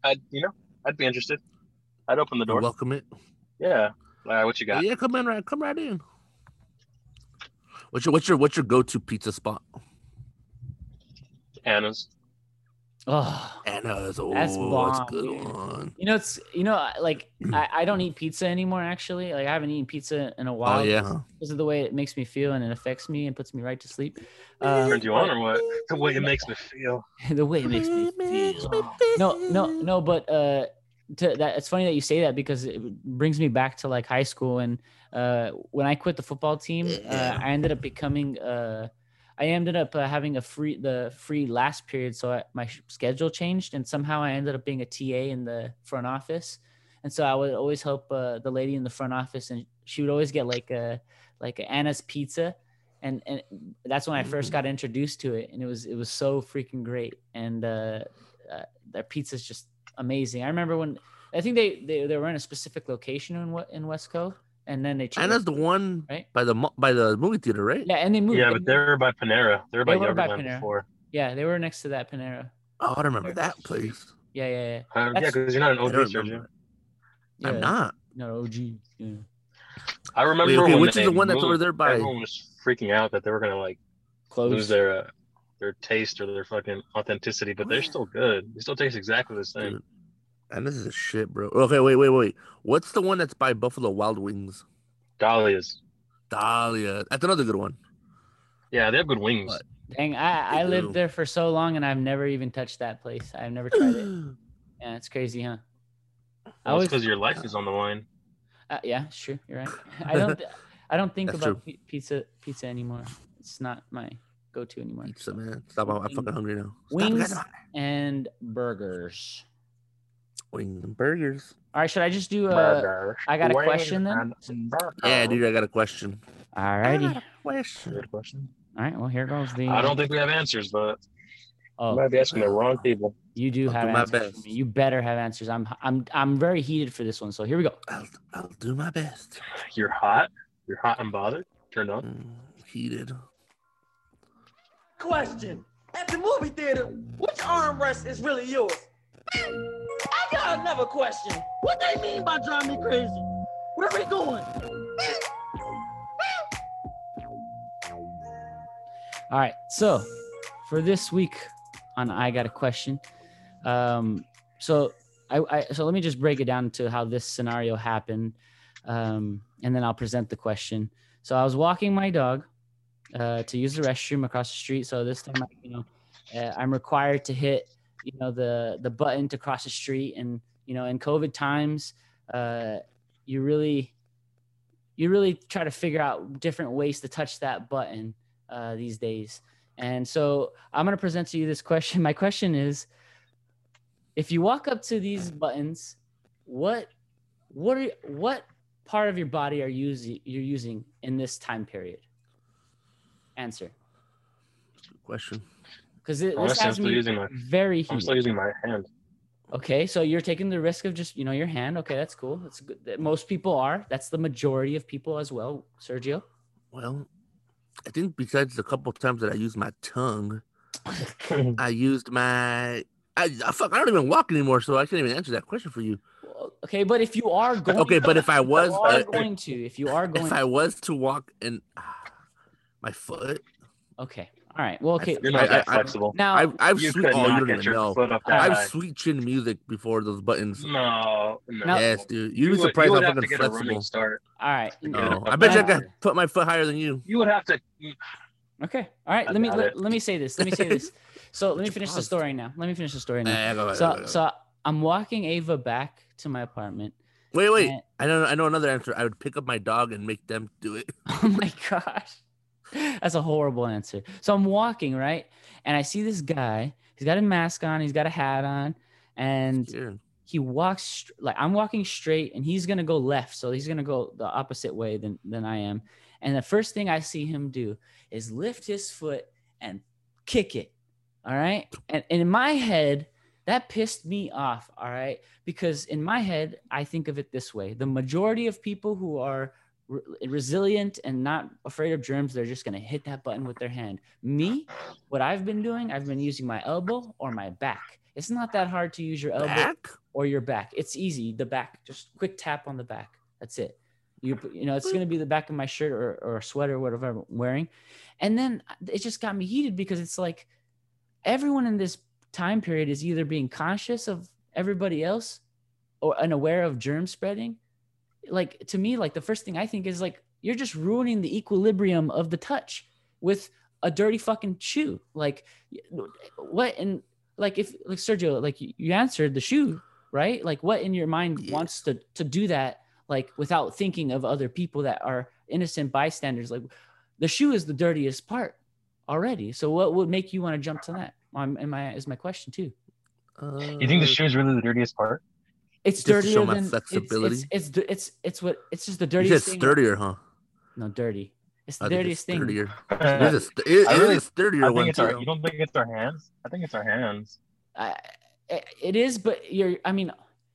I'd, you know, I'd be interested. I'd open the door. Welcome it. Yeah. All right, what you got? Yeah, come in, right? Come right in. What's your what's your what's your go to pizza spot? Anna's. Oh, Anna's. Oh, that's that's, bomb. a good dude. one. You know, it's you know, like I, I don't eat pizza anymore. Actually, like I haven't eaten pizza in a while. Oh, yeah. because- because of the way it makes me feel and it affects me and puts me right to sleep. Turned you on or what? The way it makes me feel. the way it makes me feel. No, no, no. But uh, to that, it's funny that you say that because it brings me back to like high school and uh, when I quit the football team, uh, I ended up becoming uh, I ended up uh, having a free the free last period, so I, my schedule changed, and somehow I ended up being a TA in the front office, and so I would always help uh, the lady in the front office, and she would always get like a like Anna's pizza, and and that's when I first got introduced to it, and it was it was so freaking great, and uh, uh, their pizza's just amazing. I remember when I think they they, they were in a specific location in what in West Cove, and then they changed. Anna's the one Right. by the by the movie theater, right? Yeah, and they moved. Yeah, but they're by Panera. They're by They were by Panera. before. Yeah, they were next to that Panera. Oh, I remember that place. Yeah, yeah, yeah. Uh, yeah, because you're not an I OG, don't Sergio. remember. yeah, I'm not. No, OG. Yeah. I remember okay, when which is the one that's over there by- Everyone was freaking out that they were gonna like Close. lose their uh, their taste or their fucking authenticity, but they're still good. They still taste exactly the same. Dude. And this is a shit, bro. Okay, wait, wait, wait. What's the one that's by Buffalo Wild Wings? Dahlia's. Dahlia. That's another good one. Yeah, they have good wings. What? Dang, I, I They lived there for so long and I've never even touched that place. I've never tried it. Yeah, it's crazy, huh? I Well, always, it's because your life is on the line. uh, yeah, sure, you're right. I don't, I don't think That's about pi- pizza, pizza anymore. It's not my go-to anymore. Pizza, man. Stop. I'm fucking hungry now. Stop, Wings and burgers. Wings and burgers. All right, should I just do a? I got a Wings question then. Yeah, dude, I got a question. All righty. Question. Good question. All right. Well, here goes the. I don't think we have answers, but Oh, you might be asking the wrong people. you do I'll have do my answers. for best. me. You better have answers. I'm, I'm, I'm very heated for this one. So here we go. I'll, I'll do my best. You're hot. You're hot and bothered. turned on. Mm, Heated. Question. At the movie theater, which armrest is really yours? I got another question. What they mean by drive me crazy? Where we going? All right. So for this week on I got a question. Um, so I, I so let me just break it down to how this scenario happened, um, and then I'll present the question. So I was walking my dog uh, to use the restroom across the street. So this time, I, you know, uh, I'm required to hit, you know, the the button to cross the street, and you know, in COVID times, uh, you really you really try to figure out different ways to touch that button uh, these days. And so I'm going to present to you this question. My question is if you walk up to these buttons, what what are what part of your body are you using you're using in this time period? Answer. Question. Because this Honestly, I'm has still me using my- very I'm still using my hand. Okay, so you're taking the risk of just you know your hand. Okay, that's cool. That's good. that Most people are. That's the majority of people as well. Sergio. Well, I think besides the couple times that I used my tongue, I used my. I, I fuck. I don't even walk anymore, so I can't even answer that question for you. Okay, but if you are going, Okay, but if I was, you uh, going to, if you are going, if I was to walk and my foot. Okay. All right. Well, okay. You're not that flexible. Now, I've, I've You sweet, could oh, not you get your know. foot up that I've high. sweet chin music before those buttons. No, no. yes, dude. You You'd be would- surprised you how would have to fucking get a running start. All right. No, I bet you I could put my foot higher than you. You would have to. Okay. All right. Let me let, let me say this. Let me say this. So let me finish the story now. Let me finish the story Yeah, now. go so go ahead. so I'm walking Ava back to my apartment. Wait, wait. and- I know. I know another answer. I would pick up my dog and make them do it. Oh my gosh. That's a horrible answer. So I'm walking, right? And I see this guy. He's got a mask on, he's got a hat on, and he walks like I'm walking straight and he's gonna go left. So he's gonna go the opposite way than, than I am. And the first thing I see him do is lift his foot and kick it. All right. And, and in my head, that pissed me off. All right. Because in my head, I think of it this way the majority of people who are re- resilient and not afraid of germs, they're just going to hit that button with their hand. Me, what I've been doing, I've been using my elbow or my back. It's not that hard to use your elbow Back? or your back. It's easy. The back, just quick tap on the back. That's it. You you know, it's going to be the back of my shirt or, or sweater, whatever I'm wearing. And then uh, it just got me heated because it's like everyone in this time period is either being conscious of everybody else or unaware of germ spreading. Like to me, like the first thing I think is like you're just ruining the equilibrium of the touch with a dirty fucking shoe. Like what and like if like Sergio, like you you answered the shoe, right? Like what in your mind wants to to do that like without thinking of other people that are innocent bystanders? Like the shoe is the dirtiest part already. So what would make you want to jump to that? Um, am I is my question too. You think the shoe is really the dirtiest part? It's Just to dirtier show my than flexibility? It's it's, it's it's it's what it's just the dirtiest said thing. sturdier, huh? No, dirty. It's the I think dirtiest it's thing. sturdier. It is a st- it- I it is really- a sturdier I think one it's our. You don't think it's our hands? I think it's our hands. I, it- it is, but you're. I mean,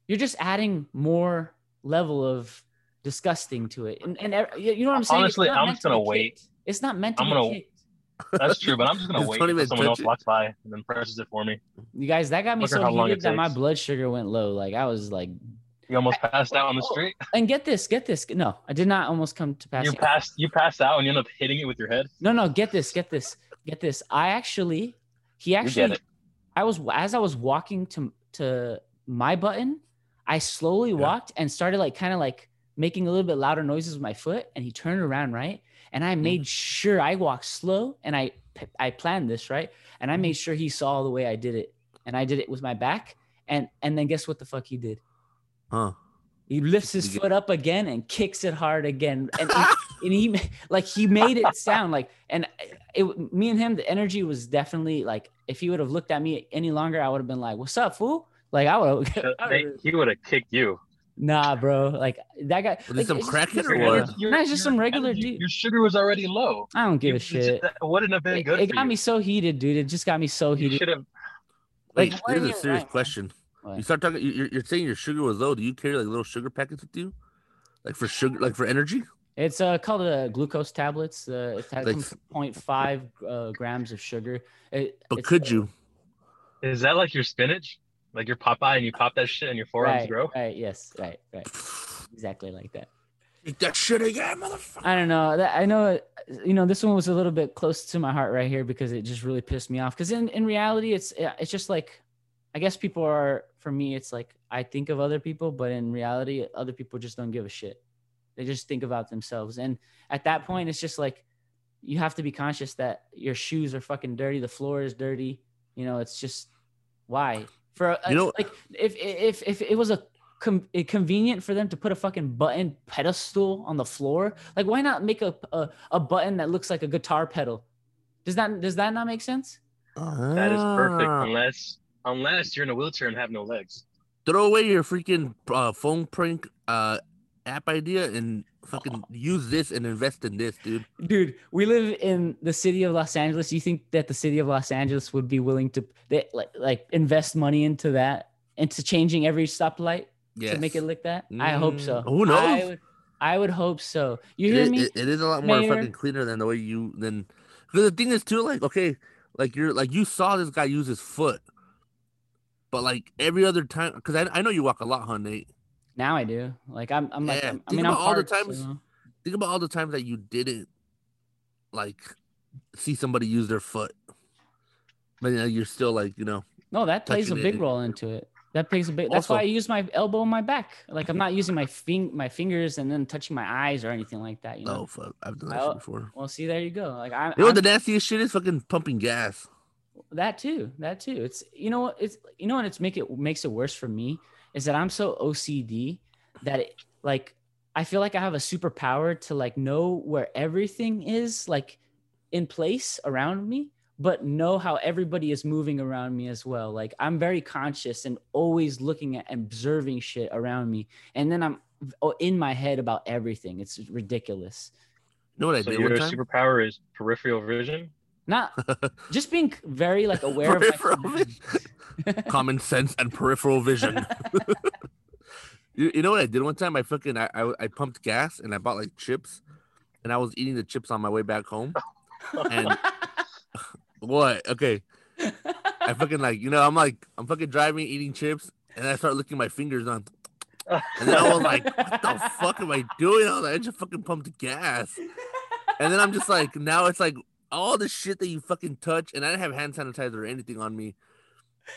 you're just adding more level of disgusting to it, and and you you know what I'm saying. It's Honestly, I'm meant just to gonna wait. kicked. It's not meant to I'm be gonna- kicked. That's true, but I'm just gonna Just wait until someone else it. walks by and then presses it for me. You guys, that got me Look so how heated it that my blood sugar went low. Like I was like, You almost passed out on the Oh, street. Oh, and get this, get this. No, I did not almost come to pass. You passed. You passed out and you end up hitting it with your head. No, no, get this, get this, get this. I actually, he get actually, it. I was as I was walking to to my button, I slowly walked and started like kind of like making a little bit louder noises with my foot, and he turned around right, and I made sure I walked slow, and I I planned this right, and I made sure he saw the way I did it, and I did it with my back, and and then guess what the fuck he did? Huh? He lifts his foot up again and kicks it hard again, and he, and he like he made it sound like, and it, me and him, the energy was definitely like, if he would have looked at me any longer, I would have been like, "What's up, fool?" Like I would have, They, he would have kicked you. Nah, bro. Like that guy. Was like, some it's just- crackhead it's or regular- what? Nah, it's just some regular energy- dude. Your sugar was already low. I don't give You- a shit. That wouldn't have been It, good it for got you. me so heated, dude. It just got me so heated. should have. Wait, Like, why here's a serious right? question. What? You start talking. you- You're, you're saying your sugar was low. Do you carry like little sugar packets with you, like for sugar, like for energy? It's uh, called uh, glucose tablets. Uh, it has Like- 0.5 uh, grams of sugar. It, But it's, could you? Is that like your spinach? Like your Popeye and you pop that shit and your forearms right, grow? Right. Yes. Right. Right. Exactly like that. Eat that shit again, motherfucker. I don't know. That I know. You know, this one was a little bit close to my heart right here because it just really pissed me off. Because in in reality, it's it's just like, I guess people are for me. It's like I think of other people, but in reality, other people just don't give a shit. They just think about themselves, and at that point, it's just like you have to be conscious that your shoes are fucking dirty, the floor is dirty. You know, it's just why for a, You know- like if if if it was a com- convenient for them to put a fucking button pedestal on the floor like why not make a, a a button that looks like a guitar pedal does that does that not make sense That is perfect Ah. unless unless you're in a wheelchair and have no legs. Throw away your freaking uh, phone prank uh, app idea and fucking use this and invest in this, dude. dude we live in the city of los angeles you think that the city of los angeles would be willing to they, like, like invest money into that into changing every stoplight to make Yes. it like that i hope so Mm, who knows? i would, I would hope so you hear is- me it- it is a lot more Mayor? fucking cleaner than the way you than because the thing is too like okay like you're like you saw this guy use his foot but like every other time because I, I know you walk a lot huh nate now i do like i'm, I'm like I'm- i think mean i'm about all the times so- think about all the times that you didn't like see somebody use their foot but you know, you're still like you know No, that plays a touching it big role into it. That plays a big. That's Also- why I use my elbow and my back. Like I'm not using my fing my fingers and then touching my eyes or anything like that. You know. oh fuck i've done that I- shit before Well, see, there you go. Like I, you know what the nastiest shit is fucking pumping gas that too. That too. It's you know it's you know what it's make it makes it worse for me is that I'm so OCD that it like I feel like I have a superpower to like know where everything is like in place around me, but know how everybody is moving around me as well. Like I'm very conscious and always looking at observing shit around me, and then I'm oh, in my head about everything. It's ridiculous. you know what i So did your one time superpower is peripheral vision. Not just being very like aware of common sense and peripheral vision. You, you know what i did one time? I fucking I, I i pumped gas and i bought like chips and i was eating the chips on my way back home. And what? Okay. I fucking like you know i'm like i'm fucking driving eating chips and i start licking my fingers on and then i was like what the fuck am i doing? I was like i just fucking pumped gas. And then i'm just like now it's like all the shit that you fucking touch and i didn't have hand sanitizer or anything on me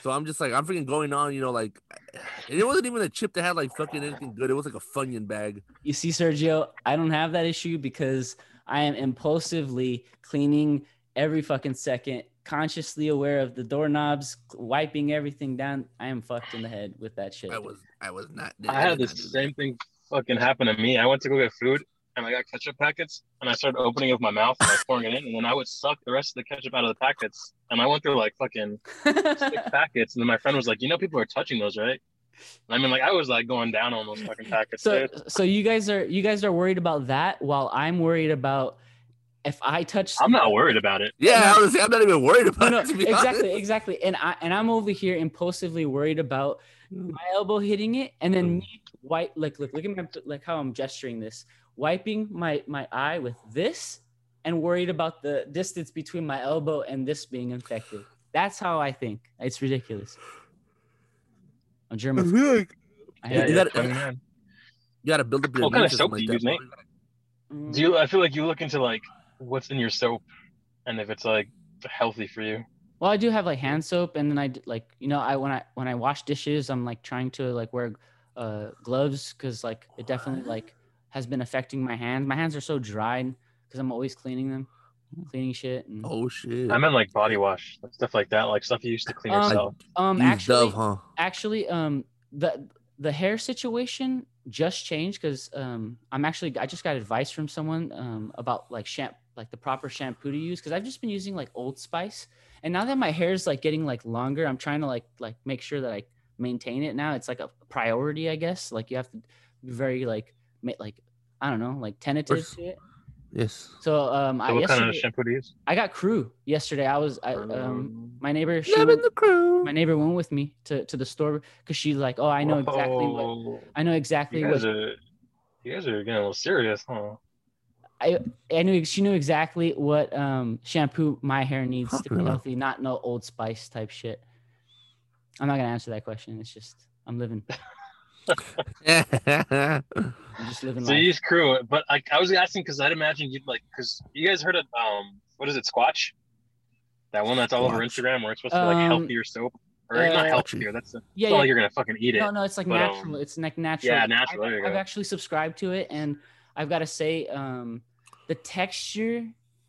so i'm just like i'm freaking going on you know like and it wasn't even a chip that had like fucking anything good it was like a funyun bag You see, Sergio, I don't have that issue because I am impulsively cleaning every fucking second, consciously aware of the doorknobs, wiping everything down. I am fucked in the head with that shit. i was i was not I had the same thing fucking happen to me. I went to go get food and I got ketchup packets and I started opening up my mouth and I was pouring it in and then I would suck the rest of the ketchup out of the packets and I went through like fucking six packets and then my friend was like, you know, people are touching those, right? And I mean, like I was like going down on those fucking packets. So, dude. so you guys are you guys are worried about that, while I'm worried about if I touch. I'm not worried about it. yeah i was i'm not even worried about No, it no, to be exactly, honest. exactly. And I and I'm over here impulsively worried about hmm. my elbow hitting it, and then hmm. me wipe like look look at my like how I'm gesturing this, wiping my my eye with this, and worried about the distance between my elbow and this being infected. That's how I think. It's ridiculous. I'm I German. feel like I Yeah, you yeah, gotta, funny you gotta build up your What kind of soap like do you use, bro. Nate? Do you? I feel like you look into like what's in your soap, and if it's like healthy for you. Well, I do have like hand soap, and then I like you know I when I when I wash dishes, I'm like trying to like wear uh gloves because like it definitely like has been affecting my hands. My hands are so dried because I'm always cleaning them, cleaning shit. And, oh shit I meant like body wash, stuff like that, like stuff you used to clean Um, yourself. um, Use actually, Dove, huh? actually, um, the the hair situation just changed because um, I'm actually I just got advice from someone um about like champ like the proper shampoo to use because I've just been using like Old Spice, and now that my hair is like getting like longer, I'm trying to like like make sure that I maintain it now. It's like a priority, I guess. Like you have to be very like ma- like I don't know like tentative course. to it. yes So um, I what kind of yesterday shampoo do you use? I got crew yesterday. I was I um my neighbor she Loving the crew my neighbor went with me to, to the store because she's like, oh, I know exactly what I know exactly You what are, you guys are getting a little serious, huh? I I knew she knew exactly what um shampoo my hair needs to be healthy, not no Old Spice type shit. I'm not gonna answer that question. It's just I'm living. I'm just living So life. you just crew it, but like I was asking because I'd imagine you'd like because you guys heard of um what is it Squatch? That one that's all over Instagram where it's supposed to be like Um, healthier soap or not uh, healthier. That's it's yeah, not yeah. like you're gonna fucking eat it. No, no, it's like but, um, natural. it's like natural. yeah, natural. I've, There you I've actually subscribed to it, and I've got to say, um, the texture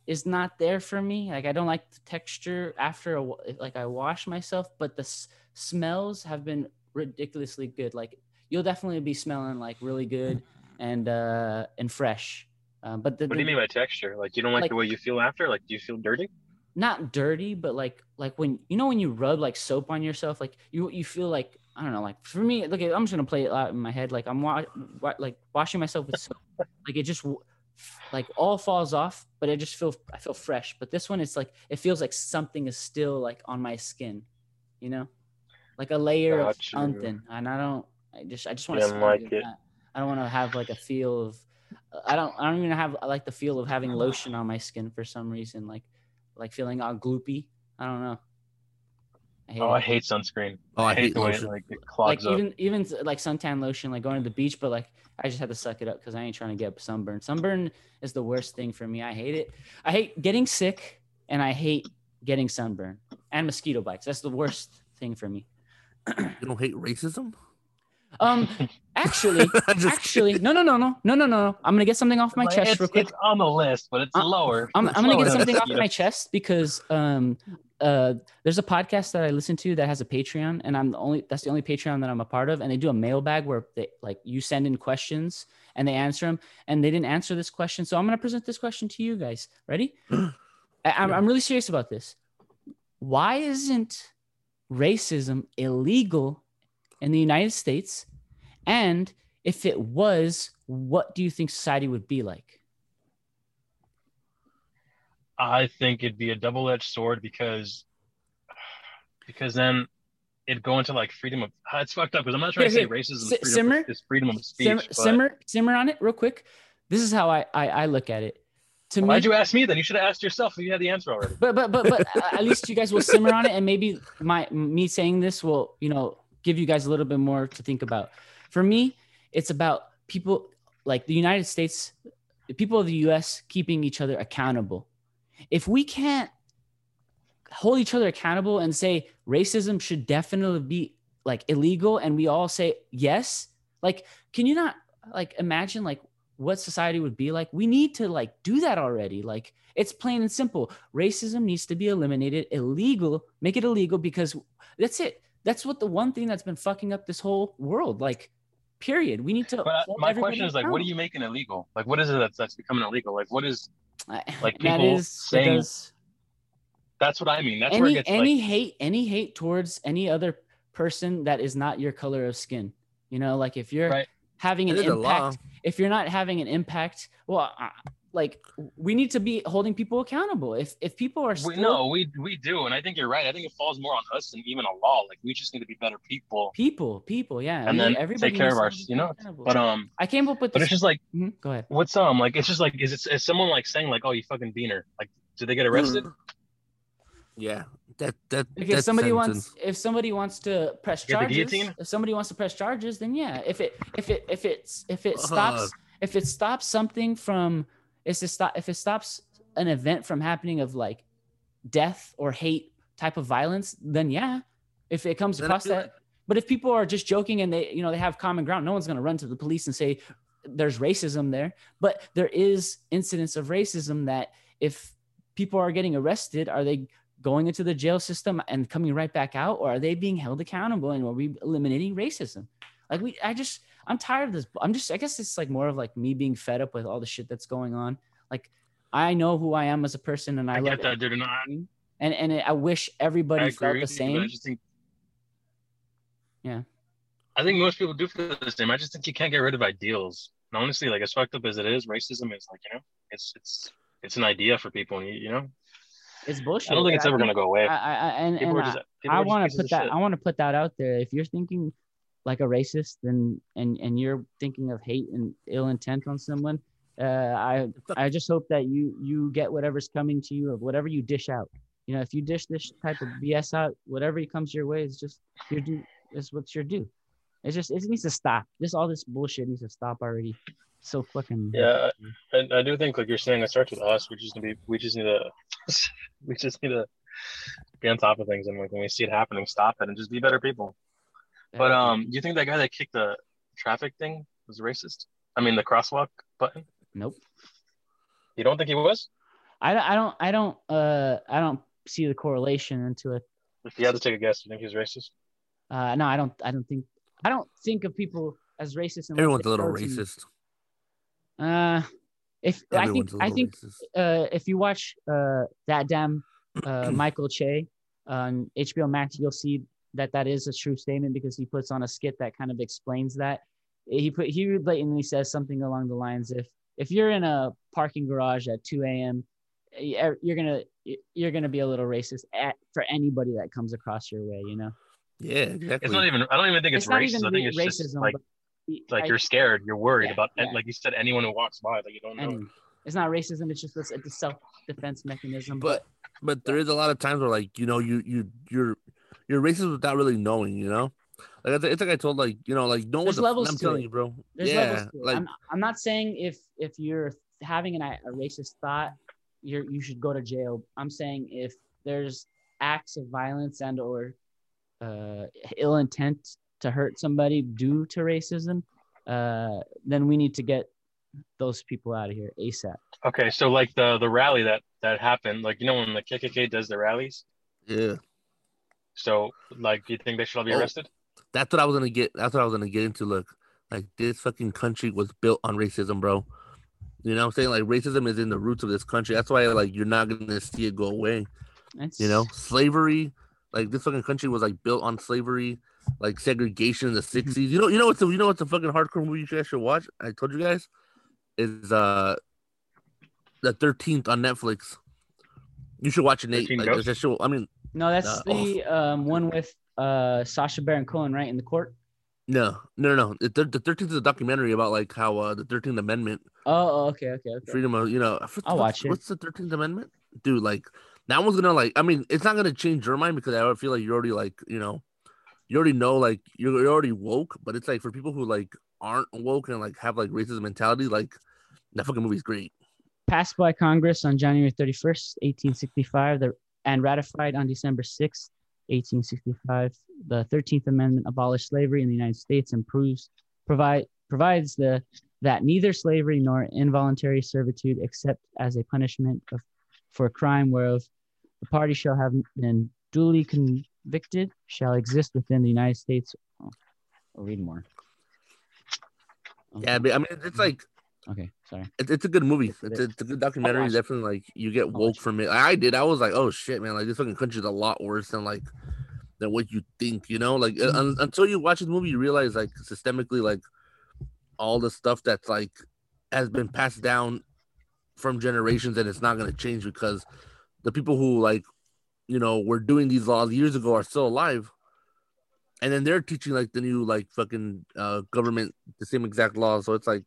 is not there for me. Like I don't like the texture after a, like I wash myself, but the s- smells have been ridiculously good. Like you'll definitely be smelling like really good and uh and fresh. Um, but the, What do you mean by texture? Like you don't like, Like- the way you feel after? Like do you feel dirty? not dirty, but like like when you know when you rub like soap on yourself, like you you feel like I don't know, like for me, look, I'm just gonna play it out in my head. Like I'm wa- wa- like washing myself with soap, like it just like all falls off, but I just feel I feel fresh. But this one, it's like it feels like something is still like on my skin, you know, like a layer of something, and I don't. I just I just want You to don't like it. I don't want to have like a feel of. I don't. I don't even have I like the feel of having lotion on my skin for some reason. Like, like feeling all gloopy. I don't know. I hate Oh, it. I hate sunscreen. Oh, I hate the way it, lotion. like it like clogs up. even even like suntan lotion, like going to the beach, but like I just had to suck it up because I ain't trying to get sunburn. Sunburn is the worst thing for me. I hate it. I hate getting sick, and I hate getting sunburn and mosquito bites. That's the worst thing for me. You don't hate racism? Um, actually, actually, no, no, no, no, no, no, no. I'm gonna get something off my like, chest real quick. It's on the list, but it's uh, lower. I'm, it's I'm gonna get something off my chest because um, uh, there's a podcast that I listen to that has a Patreon, and I'm the only that's the only Patreon that I'm a part of, and they do a mailbag where they like you send in questions and they answer them, and they didn't answer this question, so I'm gonna present this question to you guys. Ready? I, I'm, I'm really serious about this. Why isn't racism illegal in the United States? And if it was, what do you think society would be like? I think it'd be a double-edged sword because because then it'd go into like freedom of ah, it's fucked up because I'm not trying to say Here, here. racism freedom, simmer. is freedom of speech. simmer, but simmer, simmer on it real quick. This is how I, I, I look at it. To Why'd me, you ask me then? You should have asked yourself if you had the answer already. but but but but at least you guys will simmer on it, and maybe my me saying this will you know give you guys a little bit more to think about. For me, it's about people like the United States, the people of the U.S. keeping each other accountable. If we can't hold each other accountable and say racism should definitely be like illegal and we all say yes like can you not like imagine like what society would be like we need to like do that already like it's plain and simple racism needs to be eliminated illegal make it illegal because that's it that's what the one thing that's been fucking up this whole world like period we need to But uh, my question is like, what are you making illegal? Like, what is it that's that's becoming illegal? Like, what is like people is saying? because That's what I mean. That's where it any gets any like. hate any hate towards any other person that is not your color of skin you know like if you're having an It is a law. impact if you're not having an impact well uh, like we need to be holding people accountable if if people are still We, no, we we do, and I think you're right. I think it falls more on us than even a law. Like we just need to be better people, people people yeah and we- then everybody take care of to our, you know. accountable. But um, i came up with but this it's just like, Mhm, go ahead what's um, like it's just like, is it is someone like saying like, oh, you fucking beaner? Like, did they get arrested? Yeah, that that Like if that somebody sentence. wants if somebody wants to press charges if somebody wants to press charges then yeah if it if it if it's if it Fuck. stops if it stops something from if it stop if it stops an event from happening of like death or hate type of violence then yeah if it comes Then across that but if people are just joking and they you know they have common ground no one's going to run to the police and say there's racism there. But there is incidents of racism that if people are getting arrested are they going into the jail system and coming right back out or are they being held accountable and are we eliminating racism? Like we i just i'm tired of this i'm just i guess it's like more of like me being fed up with all the shit that's going on like i know who i am as a person and i, I love that, dude. And I, and and i wish everybody I felt the with you, I same just think yeah I think most people do feel the same. I just think you can't get rid of ideals. And honestly, like as fucked up as it is, racism is like you know, it's it's it's an idea for people. You, you know, it's bullshit I don't think it's ever gonna go away. I, I, I- and, and just- I- I want to put that. I want to put that out there. If you're thinking like a racist and and and you're thinking of hate and ill intent on someone, Uh, I I just hope that you you get whatever's coming to you of whatever you dish out. You know, if you dish this type of BS out, whatever comes your way is just your due. Is what's your due. It's just it needs to stop. This all this bullshit needs to stop already. So fucking Yeah, I, I do think like you're saying, it starts with us. We just need to be, we just need to, we just need to be on top of things, and like when we see it happening, stop it and just be better people. But um, do you think that guy that kicked the traffic thing was racist? I mean, the crosswalk button. Nope. You don't think he was? I don't I don't I don't uh I don't see the correlation into it. If you had to take a guess, do you think he's racist? Uh, no, I don't. I don't think. I don't think of people as racist. unless Everyone's a little go to- racist. Uh, if I think I a I little think uh, if you watch uh that damn uh Michael Che on HBO Max, you'll see that that is a true statement because he puts on a skit that kind of explains that. He put he blatantly says something along the lines if if you're in a parking garage at 2 a.m. you're you're gonna you're gonna be a little racist at, for anybody that comes across your way, you know. Yeah, exactly. It's not even. I don't even think it's, It's not racist. even I think re- it's just like, but like I- you're scared, you're worried Yeah, about, yeah. like you said, anyone who walks by like you don't know. Any- it's not racism. It's just a, it's a self defense mechanism. but but there is a lot of times where like you know you you you're you're racist without really knowing you know like I th- it's like I told like you know like no one's levels I'm telling it. you bro There's yeah levels to it. like I'm, I'm not saying if if you're having an, a racist thought, you're you should go to jail. I'm saying if there's acts of violence and or uh, ill intent to hurt somebody due to racism, uh, then we need to get those people out of here ASAP. Okay, so like the the rally that that happened, like you know when the KKK does the rallies. yeah So like, do you think they should all be Oh. arrested? that's what I was gonna get that's what I was gonna get into look like this fucking country was built on racism bro. You know what I'm saying? Like racism is in the roots of this country. That's why like you're not gonna see it go away. That's, you know slavery like this fucking country was like built on slavery like segregation in the 60s you know you know what's the, you know what's a fucking hardcore movie you guys should watch? I told you guys. Is uh the 13th on netflix. You should watch it nate. like, Ghosts? show i mean No, that's Uh, the um, one with uh, Sacha Baron Cohen, right in the court. no no no the, the 13th is a documentary about like how uh the 13th amendment Oh, oh, okay, okay, okay. freedom of you know I'll what's- watch it. what's the 13th amendment dude like that one's gonna like i mean it's not gonna change your mind because i feel like you're already like you know you already know like you're, you're already woke but it's like for people who like aren't woke and like have like racist mentality like that fucking movie's great passed by Congress on January 31st, 1865, the, and ratified on December 6th, 1865. The 13th Amendment abolished slavery in the United States and proves, provide, provides the, that neither slavery nor involuntary servitude, except as a punishment of, for a crime whereof the party shall have been duly convicted, shall exist within the United States. Oh, I'll read more. yeah but i mean it's mm-hmm. like Okay, sorry. it's, it's a good movie. It's, it. it's a good documentary. watch definitely like you get woke from it. I did. I was like oh shit man. Like this fucking country's a lot worse than like than what you think you know? Like Mm-hmm. un- until you watch this movie you realize like systemically like all the stuff that's like has been passed down from generations and it's not going to change because the people who like you know were doing these laws years ago are still alive. And then they're teaching like the new like fucking uh government the same exact laws. So it's like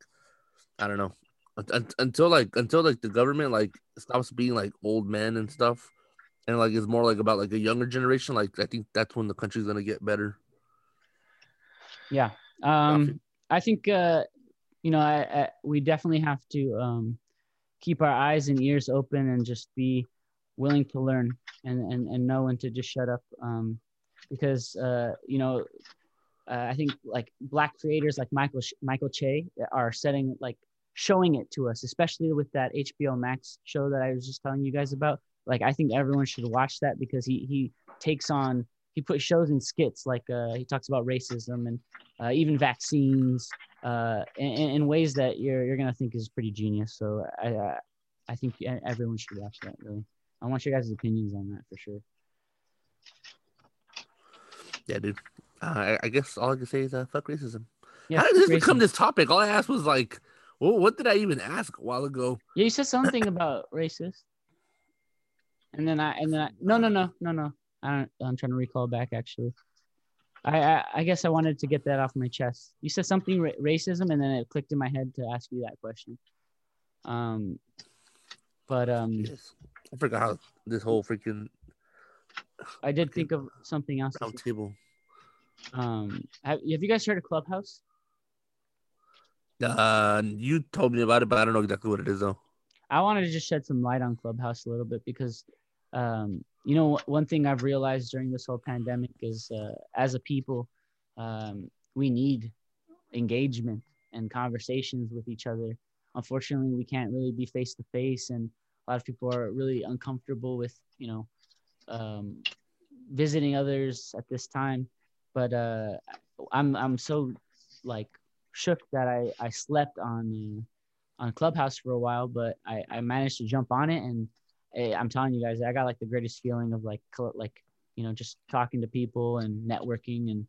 i don't know Un- un- until like until like the government like stops being like old men and stuff and like it's more like about like a younger generation like i think that's when the country's gonna get better Yeah. Um, I think, uh, you know, I, I, we definitely have to um, keep our eyes and ears open and just be willing to learn and, and, and know when to just shut up. Um, because, uh, you know, uh, I think like black creators like Michael, Michael Che are setting like showing it to us, especially with that HBO Max show that I was just telling you guys about. Like, I think everyone should watch that because he, he takes on, he put shows in skits like uh, he talks about racism and uh, even vaccines uh, in, in ways that you're you're gonna think is pretty genius. So I I, think everyone should watch that. Really, I want your guys' opinions on that for sure. yeah dude uh, I, I guess all i can say is uh, fuck racism Yeah, how did this fuck become this topic all i asked was like well, what did i even ask a while ago Yeah, you said something about racist, and then I and then I, no no no no no. I don't, I'm trying to recall back actually. I, I I guess I wanted to get that off my chest. You said something ra- racism, and then it clicked in my head to ask you that question. Um, but um, I forgot how this whole freaking I did think of something else. round table. Um, have, have you guys heard of Clubhouse? Uh, you told me about it, but I don't know exactly what it is though. I wanted to just shed some light on Clubhouse a little bit because, um, you know, one thing I've realized during this whole pandemic is, uh, as a people, um, we need engagement and conversations with each other. Unfortunately, we can't really be face to face, and a lot of people are really uncomfortable with, you know, um, visiting others at this time. But uh, I'm I'm so like shook that I I slept on. On Clubhouse for a while, but I, I managed to jump on it, and eh, I'm telling you guys, I got like the greatest feeling of like like you know just talking to people and networking, and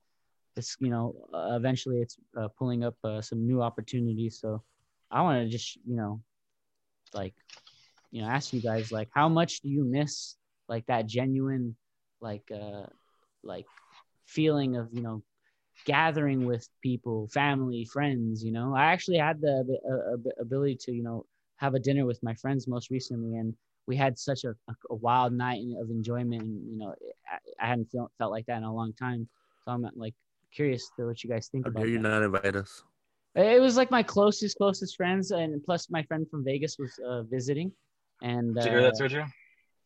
it's you know uh, eventually it's uh, pulling up uh, some new opportunities. So I want to just you know like you know ask you guys like how much do you miss like that genuine like uh like feeling of you know gathering with people, family, friends. You know, I actually had the uh, ability to, you know, have a dinner with my friends most recently, and we had such a, a, a wild night of enjoyment. And you know, I, I hadn't felt felt like that in a long time. So I'm like curious to what you guys think How about dare you that. not invite us? It was like my closest, closest friends, and plus my friend from Vegas was uh, visiting. And Did you hear that, uh, Sergio?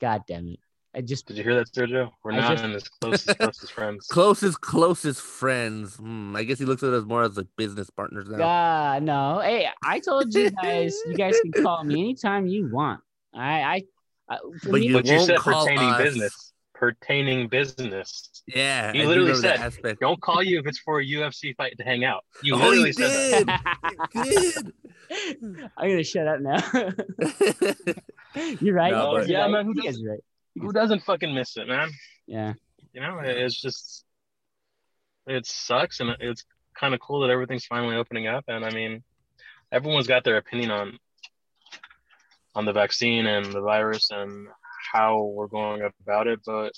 God damn it! I just Did you hear that, Sergio? We're I not just- in his closest, closest friends. Closest, closest friends. Hmm, I guess he looks at us more as like business partners now. God, no. Hey, I told you guys, you guys can call me anytime you want. I, I, I But me- you But you said pertaining us. business. Pertaining business. Yeah, He do literally remember that said, "Don't call you if it's for a UFC fight to hang out." You Oh, literally he said that. did. I'm gonna shut up now. You're right. No, you guys yeah, are right. man, who You guys doesn't- are right. Who doesn't fucking miss it, man? Yeah. You know, it's just it sucks, and it's kind of cool that everything's finally opening up. And I mean, everyone's got their opinion on on the vaccine and the virus and how we're going about it. But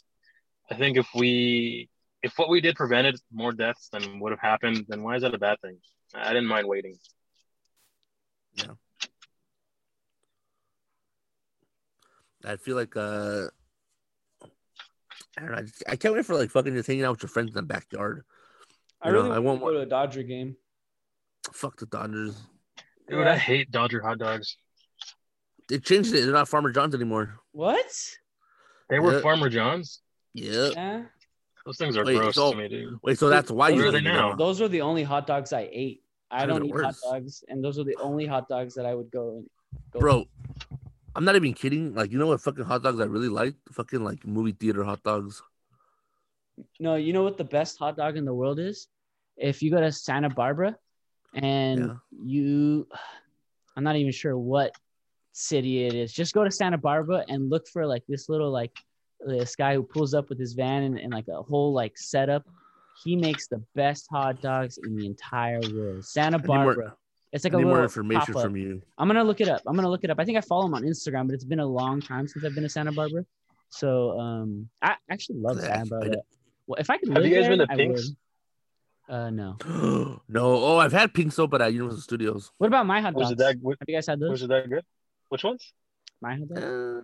I think if we if what we did prevented more deaths than would have happened, then why is that a bad thing? I didn't mind waiting. Yeah. I feel like uh I don't know. I, just, I can't wait for like fucking just hanging out with your friends in the backyard. I You know, really I want want to go to a Dodger game. fuck the Dodgers. Dude, I hate Dodger hot dogs. They changed it. They're not Farmer John's anymore. What? They were Yeah. Farmer John's. Yeah. Yeah. Those things are Wait, gross so- to me, dude. Wait, so that's why What you are they hate it now? Those are the only hot dogs I ate. I How don't is it eat hot dogs, and those are the only hot dogs that I would go and go. Bro, I'm not even kidding. Like, you know what fucking hot dogs I really like? Fucking like movie theater hot dogs. No, you know what the best hot dog in the world is? If you go to Santa Barbara and you I'm not even sure what city it is. Just go to Santa Barbara and look for like this little like this guy who pulls up with his van and, and like a whole like setup. He makes the best hot dogs in the entire world. Santa I need more- Barbara. It's like I a need little more information pop-up. from you. I'm gonna look it up. I'm gonna look it up. I think I follow him on Instagram, but it's been a long time since I've been to Santa Barbara. So um, I actually love Santa Barbara. Well, if I could Have live you guys there, been to Pink's? Uh, no. no. Oh, I've had Pink's pink soap at Universal Studios. What about my hot dogs? Was it that? Have you guys had those? Was it that good? Which ones? My hot dogs? Uh,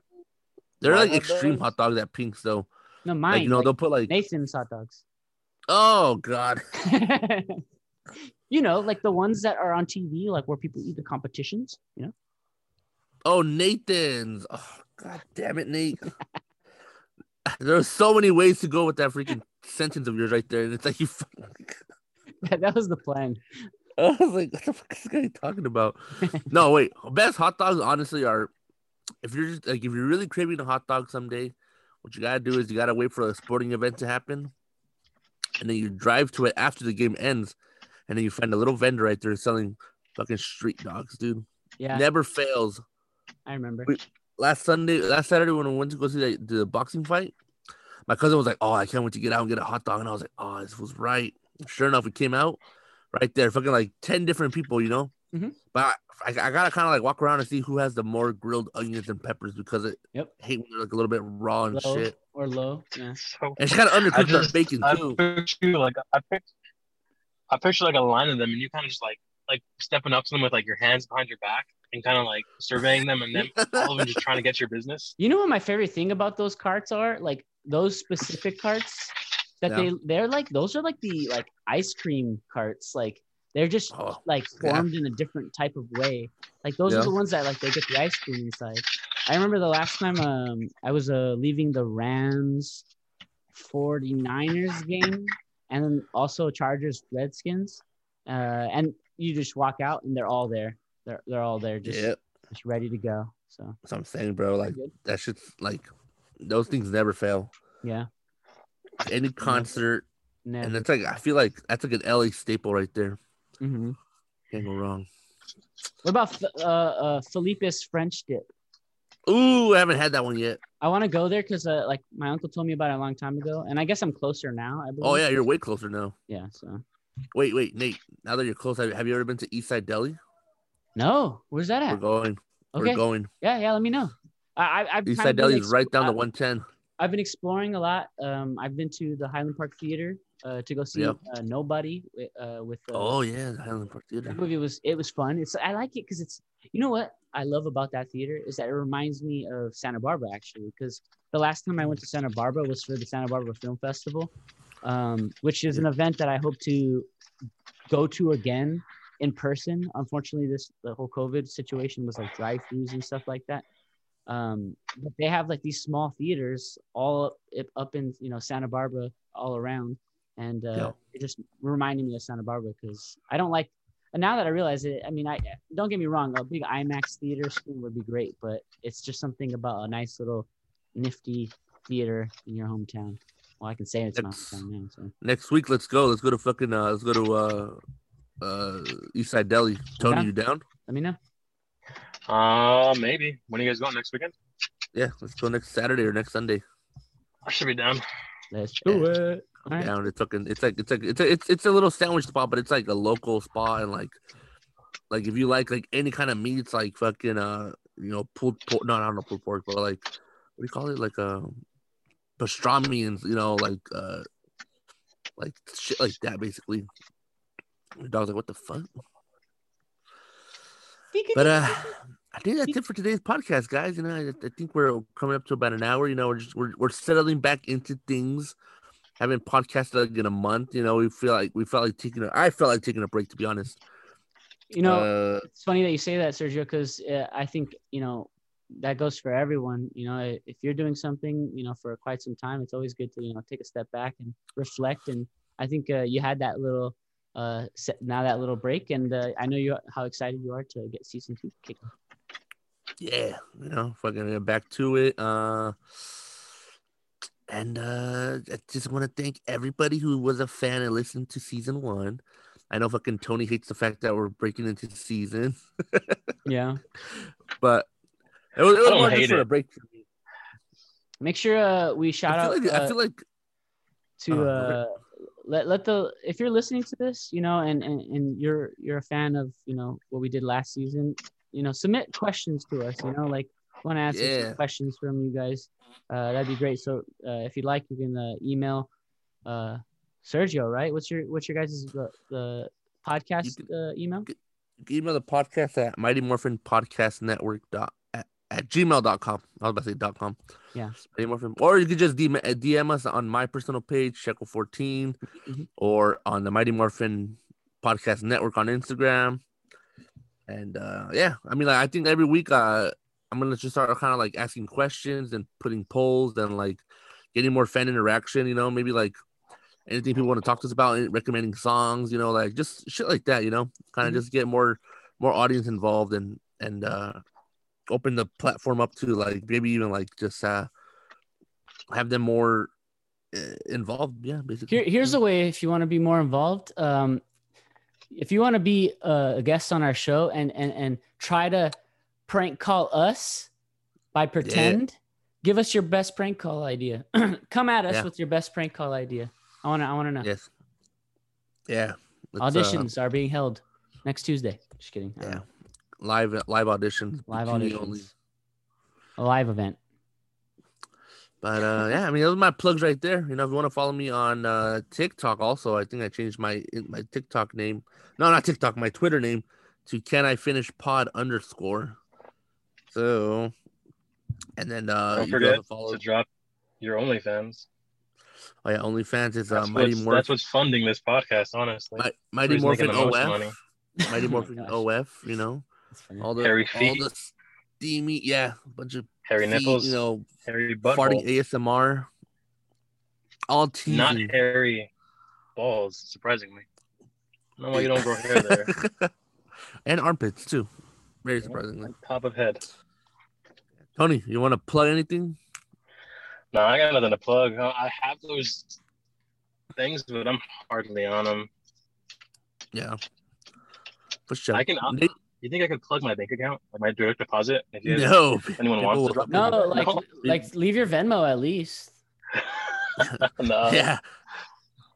They're My like hot extreme dogs? hot dogs at Pink's though. No, mine. Like, you know, like they'll put like Nathan's hot dogs. oh god. you know, like the ones that are on TV, like where people eat the competitions. You know. Oh, Nathan's. Oh, god damn it, Nate. There's so many ways to go with that freaking sentence of yours right there, and it's like you. fucking- that was the plan. I was like, what the fuck is this guy talking about? no, wait. Best hot dogs, honestly, are if you're just like if you're really craving a hot dog someday, what you gotta do is you gotta wait for a sporting event to happen, and then you drive to it after the game ends, and then you find a little vendor right there selling fucking street dogs, dude. Yeah. Never fails. I remember. We- last Sunday, last Saturday when we went to go see the, the boxing fight, my cousin was like, "Oh, I can't wait to get out and get a hot dog," and I was like, "Oh, this was right." Sure enough, we came out right there, fucking like ten different people, you know. Mhm. But I, I, I gotta kind of like walk around and see who has the more grilled onions and peppers because it Yep. hate when they're like a little bit raw and Low shit. or low. Yeah. So And she kind of undercooked their just- bacon I too. picture you like I picture, I picture like a line of them, and you kind of just like like stepping up to them with like your hands behind your back, and kind of like surveying them, and then all of them just trying to get your business. You know what my favorite thing about those carts are? Like those specific carts that Yeah. they they're like those are like the like ice cream carts. Like they're just like yeah. formed in a different type of way. Like those are the ones that like they get the ice cream inside. I remember the last time um I was uh leaving the Rams 49ers game and then also Chargers Redskins. Uh and you just walk out and they're all there. They're they're all there just Yep. just ready to go. So That's what I'm saying, bro. Like that shit's like those things never fail. yeah. Any concert, and it's like I feel like that's like an LA staple right there. Mm-hmm. Can't go wrong. What about uh, uh, Philippe's French dip? Ooh, I haven't had that one yet. I want to go there because uh, like my uncle told me about it a long time ago, and I guess I'm closer now. I believe. Oh yeah, you're way closer now. Yeah. So Wait, wait, Nate. Now that you're close, have have you ever been to Eastside Deli? no, where's that at? We're going. Okay. We're going. Yeah, yeah. Let me know. I, I I've Eastside Deli is right down I- the 110. I've been exploring a lot. Um, I've been to the Highland Park Theater uh, to go see Yep. uh, Nobody uh, with. Uh, Oh yeah, the Highland Park Theater. That movie was it was fun. It's I like it because it's you know what I love about that theater is that it reminds me of Santa Barbara actually because the last time I went to Santa Barbara was for the Santa Barbara Film Festival, um, which is an event that I hope to go to again in person. Unfortunately, this the whole COVID situation was like drive-throughs and stuff like that. Um, but they have like these small theaters all up, up in you know Santa Barbara all around, and uh, Yeah. it just reminded me of Santa Barbara because I don't like. And now that I realize it, I mean, I don't get me wrong, a big IMAX theater screen would be great, but it's just something about a nice little nifty theater in your hometown. Well, I can say it's my Next- hometown now. So Next week, let's go. Let's go to fucking. Uh, let's go to uh, uh, Eastside Deli. Tony, down? you down? let me know. Uh, maybe. When are you guys going next weekend? Yeah, let's go next Saturday or next Sunday. I should be down. Let's do it. All right. down. It's fucking. It's like it's like it's a, it's it's a little sandwich spot, but it's like a local spot, and like like if you like like any kind of meats, like fucking uh you know pulled pork. No, I don't know pulled pork, but like what do you call it? Like um pastrami and you know like uh like shit like that basically. The dog's like, what the fuck? But uh, I think that's it for today's podcast, guys. You know, I, I think we're coming up to about an hour. You know, we're just we're, we're settling back into things. Haven't podcasted like in a month. You know, we feel like we felt like taking. A, I felt like taking a break, to be honest. You know, Uh, it's funny that you say that, Sergio, because uh, I think you know that goes for everyone. You know, if you're doing something, you know, for quite some time, it's always good to you know take a step back and reflect. And I think uh, you had that little uh set, now that little break, and uh, I know you how excited you are to get season two kicking. yeah, you know, fucking get back to it. Uh, and uh, I just want to thank everybody who was a fan and listened to season one. I know fucking Tony hates the fact that we're breaking into the season, Yeah. but it was, it was more just hate for a it. break. Make sure uh, we shout I feel out. like I uh, feel like to Uh, uh let let the if you're listening to this you know and, and and you're you're a fan of you know what we did last season you know submit questions to us you know like want to answer Yeah. some questions from you guys uh that'd be great so uh, if you'd like you can uh, email uh sergio right what's your what's your guys' the, the podcast uh, email email the podcast at Mighty Morphin Podcast Network dot at, at gmail.com. I was about to say dot com. yeah Mighty Morphin. Or you could just DM, uh, DM us on my personal page, Shekel14, Mhm. or on the Mighty Morphin Podcast Network on Instagram. And uh yeah, I mean like I think every week uh I'm gonna just start kind of like asking questions and putting polls and like getting more fan interaction, you know, maybe like anything people want to talk to us about, recommending songs, you know, like just shit like that, you know, kind of Mhm. just get more more audience involved and and uh open the platform up to like maybe even like just uh have them more uh, involved. Yeah, basically. Here, here's a way if you want to be more involved. Um, if you want to be a, a guest on our show and and and try to prank call us by pretend, give us your best prank call idea. Come at us Yeah. with your best prank call idea. I want to. I want to know. Yes. Yeah. Uh, Auditions are being held next Tuesday. Just kidding. yeah. Live live auditions. Live auditions. only. A live event. But uh yeah, I mean those are my plugs right there. You know, if you want to follow me on uh TikTok also, I think I changed my my TikTok name. No, not TikTok, my Twitter name to can I finish pod underscore. So, and then uh, Don't you can forget also follow. to drop your OnlyFans. Oh yeah, OnlyFans is uh, That's, Mighty Morphin. that's what's funding this podcast, honestly. Mi- That's Mighty who's making Morphin OF. money. Mighty Oh Morphin gosh. OF. You know, all the Hairy all feet. the steamy, yeah, a bunch of Hairy feet, nipples. You know, hairy farting butthole. ASMR. All teasing. Not hairy balls, surprisingly. I why you don't grow hair there. and armpits too. Very surprisingly. Top of head. Tony, you want to plug anything? No, I got nothing to plug. Uh, I have those things, but I'm hardly on them. Yeah. For sure. I can. uh, Nate- you think I could plug my bank account, like my direct deposit? If you No. if anyone wants will to drop No, it? like like leave your Venmo at least. no. Yeah.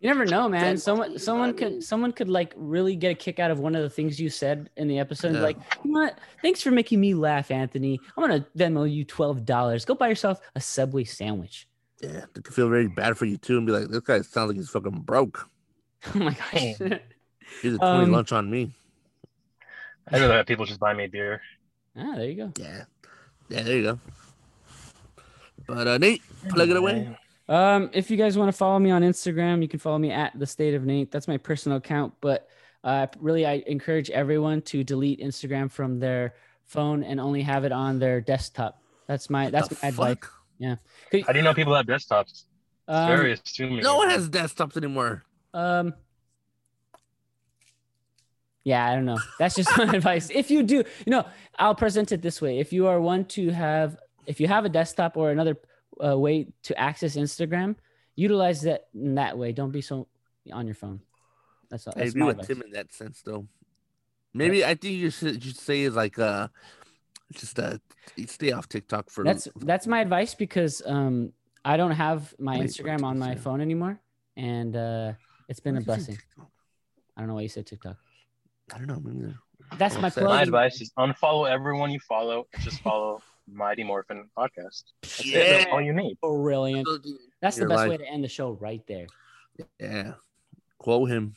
You never know, man. Someone someone could someone could like really get a kick out of one of the things you said in the episode. Yeah. Like, you know what? Thanks for making me laugh, Anthony. I'm gonna Venmo you twelve dollars. Go buy yourself a Subway sandwich. Yeah, they could feel very bad for you too, and be like, "This guy sounds like he's fucking broke. Oh my gosh. He's a twenty Um, lunch on me." I'd rather have people just buy me a beer. ah, there you go. Yeah, yeah, there you go. But uh, Nate, plug it away. Um, if you guys want to follow me on Instagram, you can follow me at the state of Nate. That's my personal account. But uh, really, I encourage everyone to delete Instagram from their phone and only have it on their desktop. That's my that's my advice. fuck? Yeah. How do you know people have desktops? It's Um, very assuming. No one has desktops anymore. Um. Yeah, I don't know. That's just my advice. If you do, you know, I'll present it this way. If you are one to have, if you have a desktop or another uh, way to access Instagram, utilize that in that way. Don't be so on your phone. That's all. I That's agree with advice. Tim in that sense, though. Maybe I think you should you should say is like uh, just uh, stay off TikTok for. That's that's my advice because um I don't have my Wait, Instagram on my say? phone anymore, and uh it's been a Why did you say blessing. I don't know why you said TikTok. I don't know. Maybe That's my upset. plug. My advice is unfollow everyone you follow and just follow Mighty Morphin podcast. That's it. That's all you need. Brilliant. That's the best life. way to end the show right there. Yeah, quote him.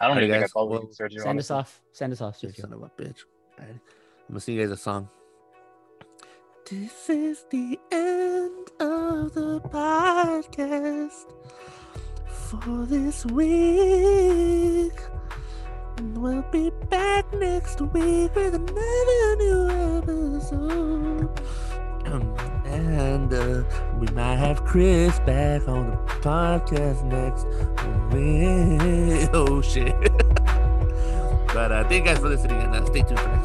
I don't Alright, even think I guys, called well, you, Sergio. Send us off. Send us off, Sergio. son of a bitch. Alright, I'm gonna sing you guys a song. This is the end of the podcast for this week. And we'll be back next week with another new episode. Um, and uh, we might have Chris back on the podcast next week. Oh shit. but uh, thank you guys for listening and uh, stay tuned for.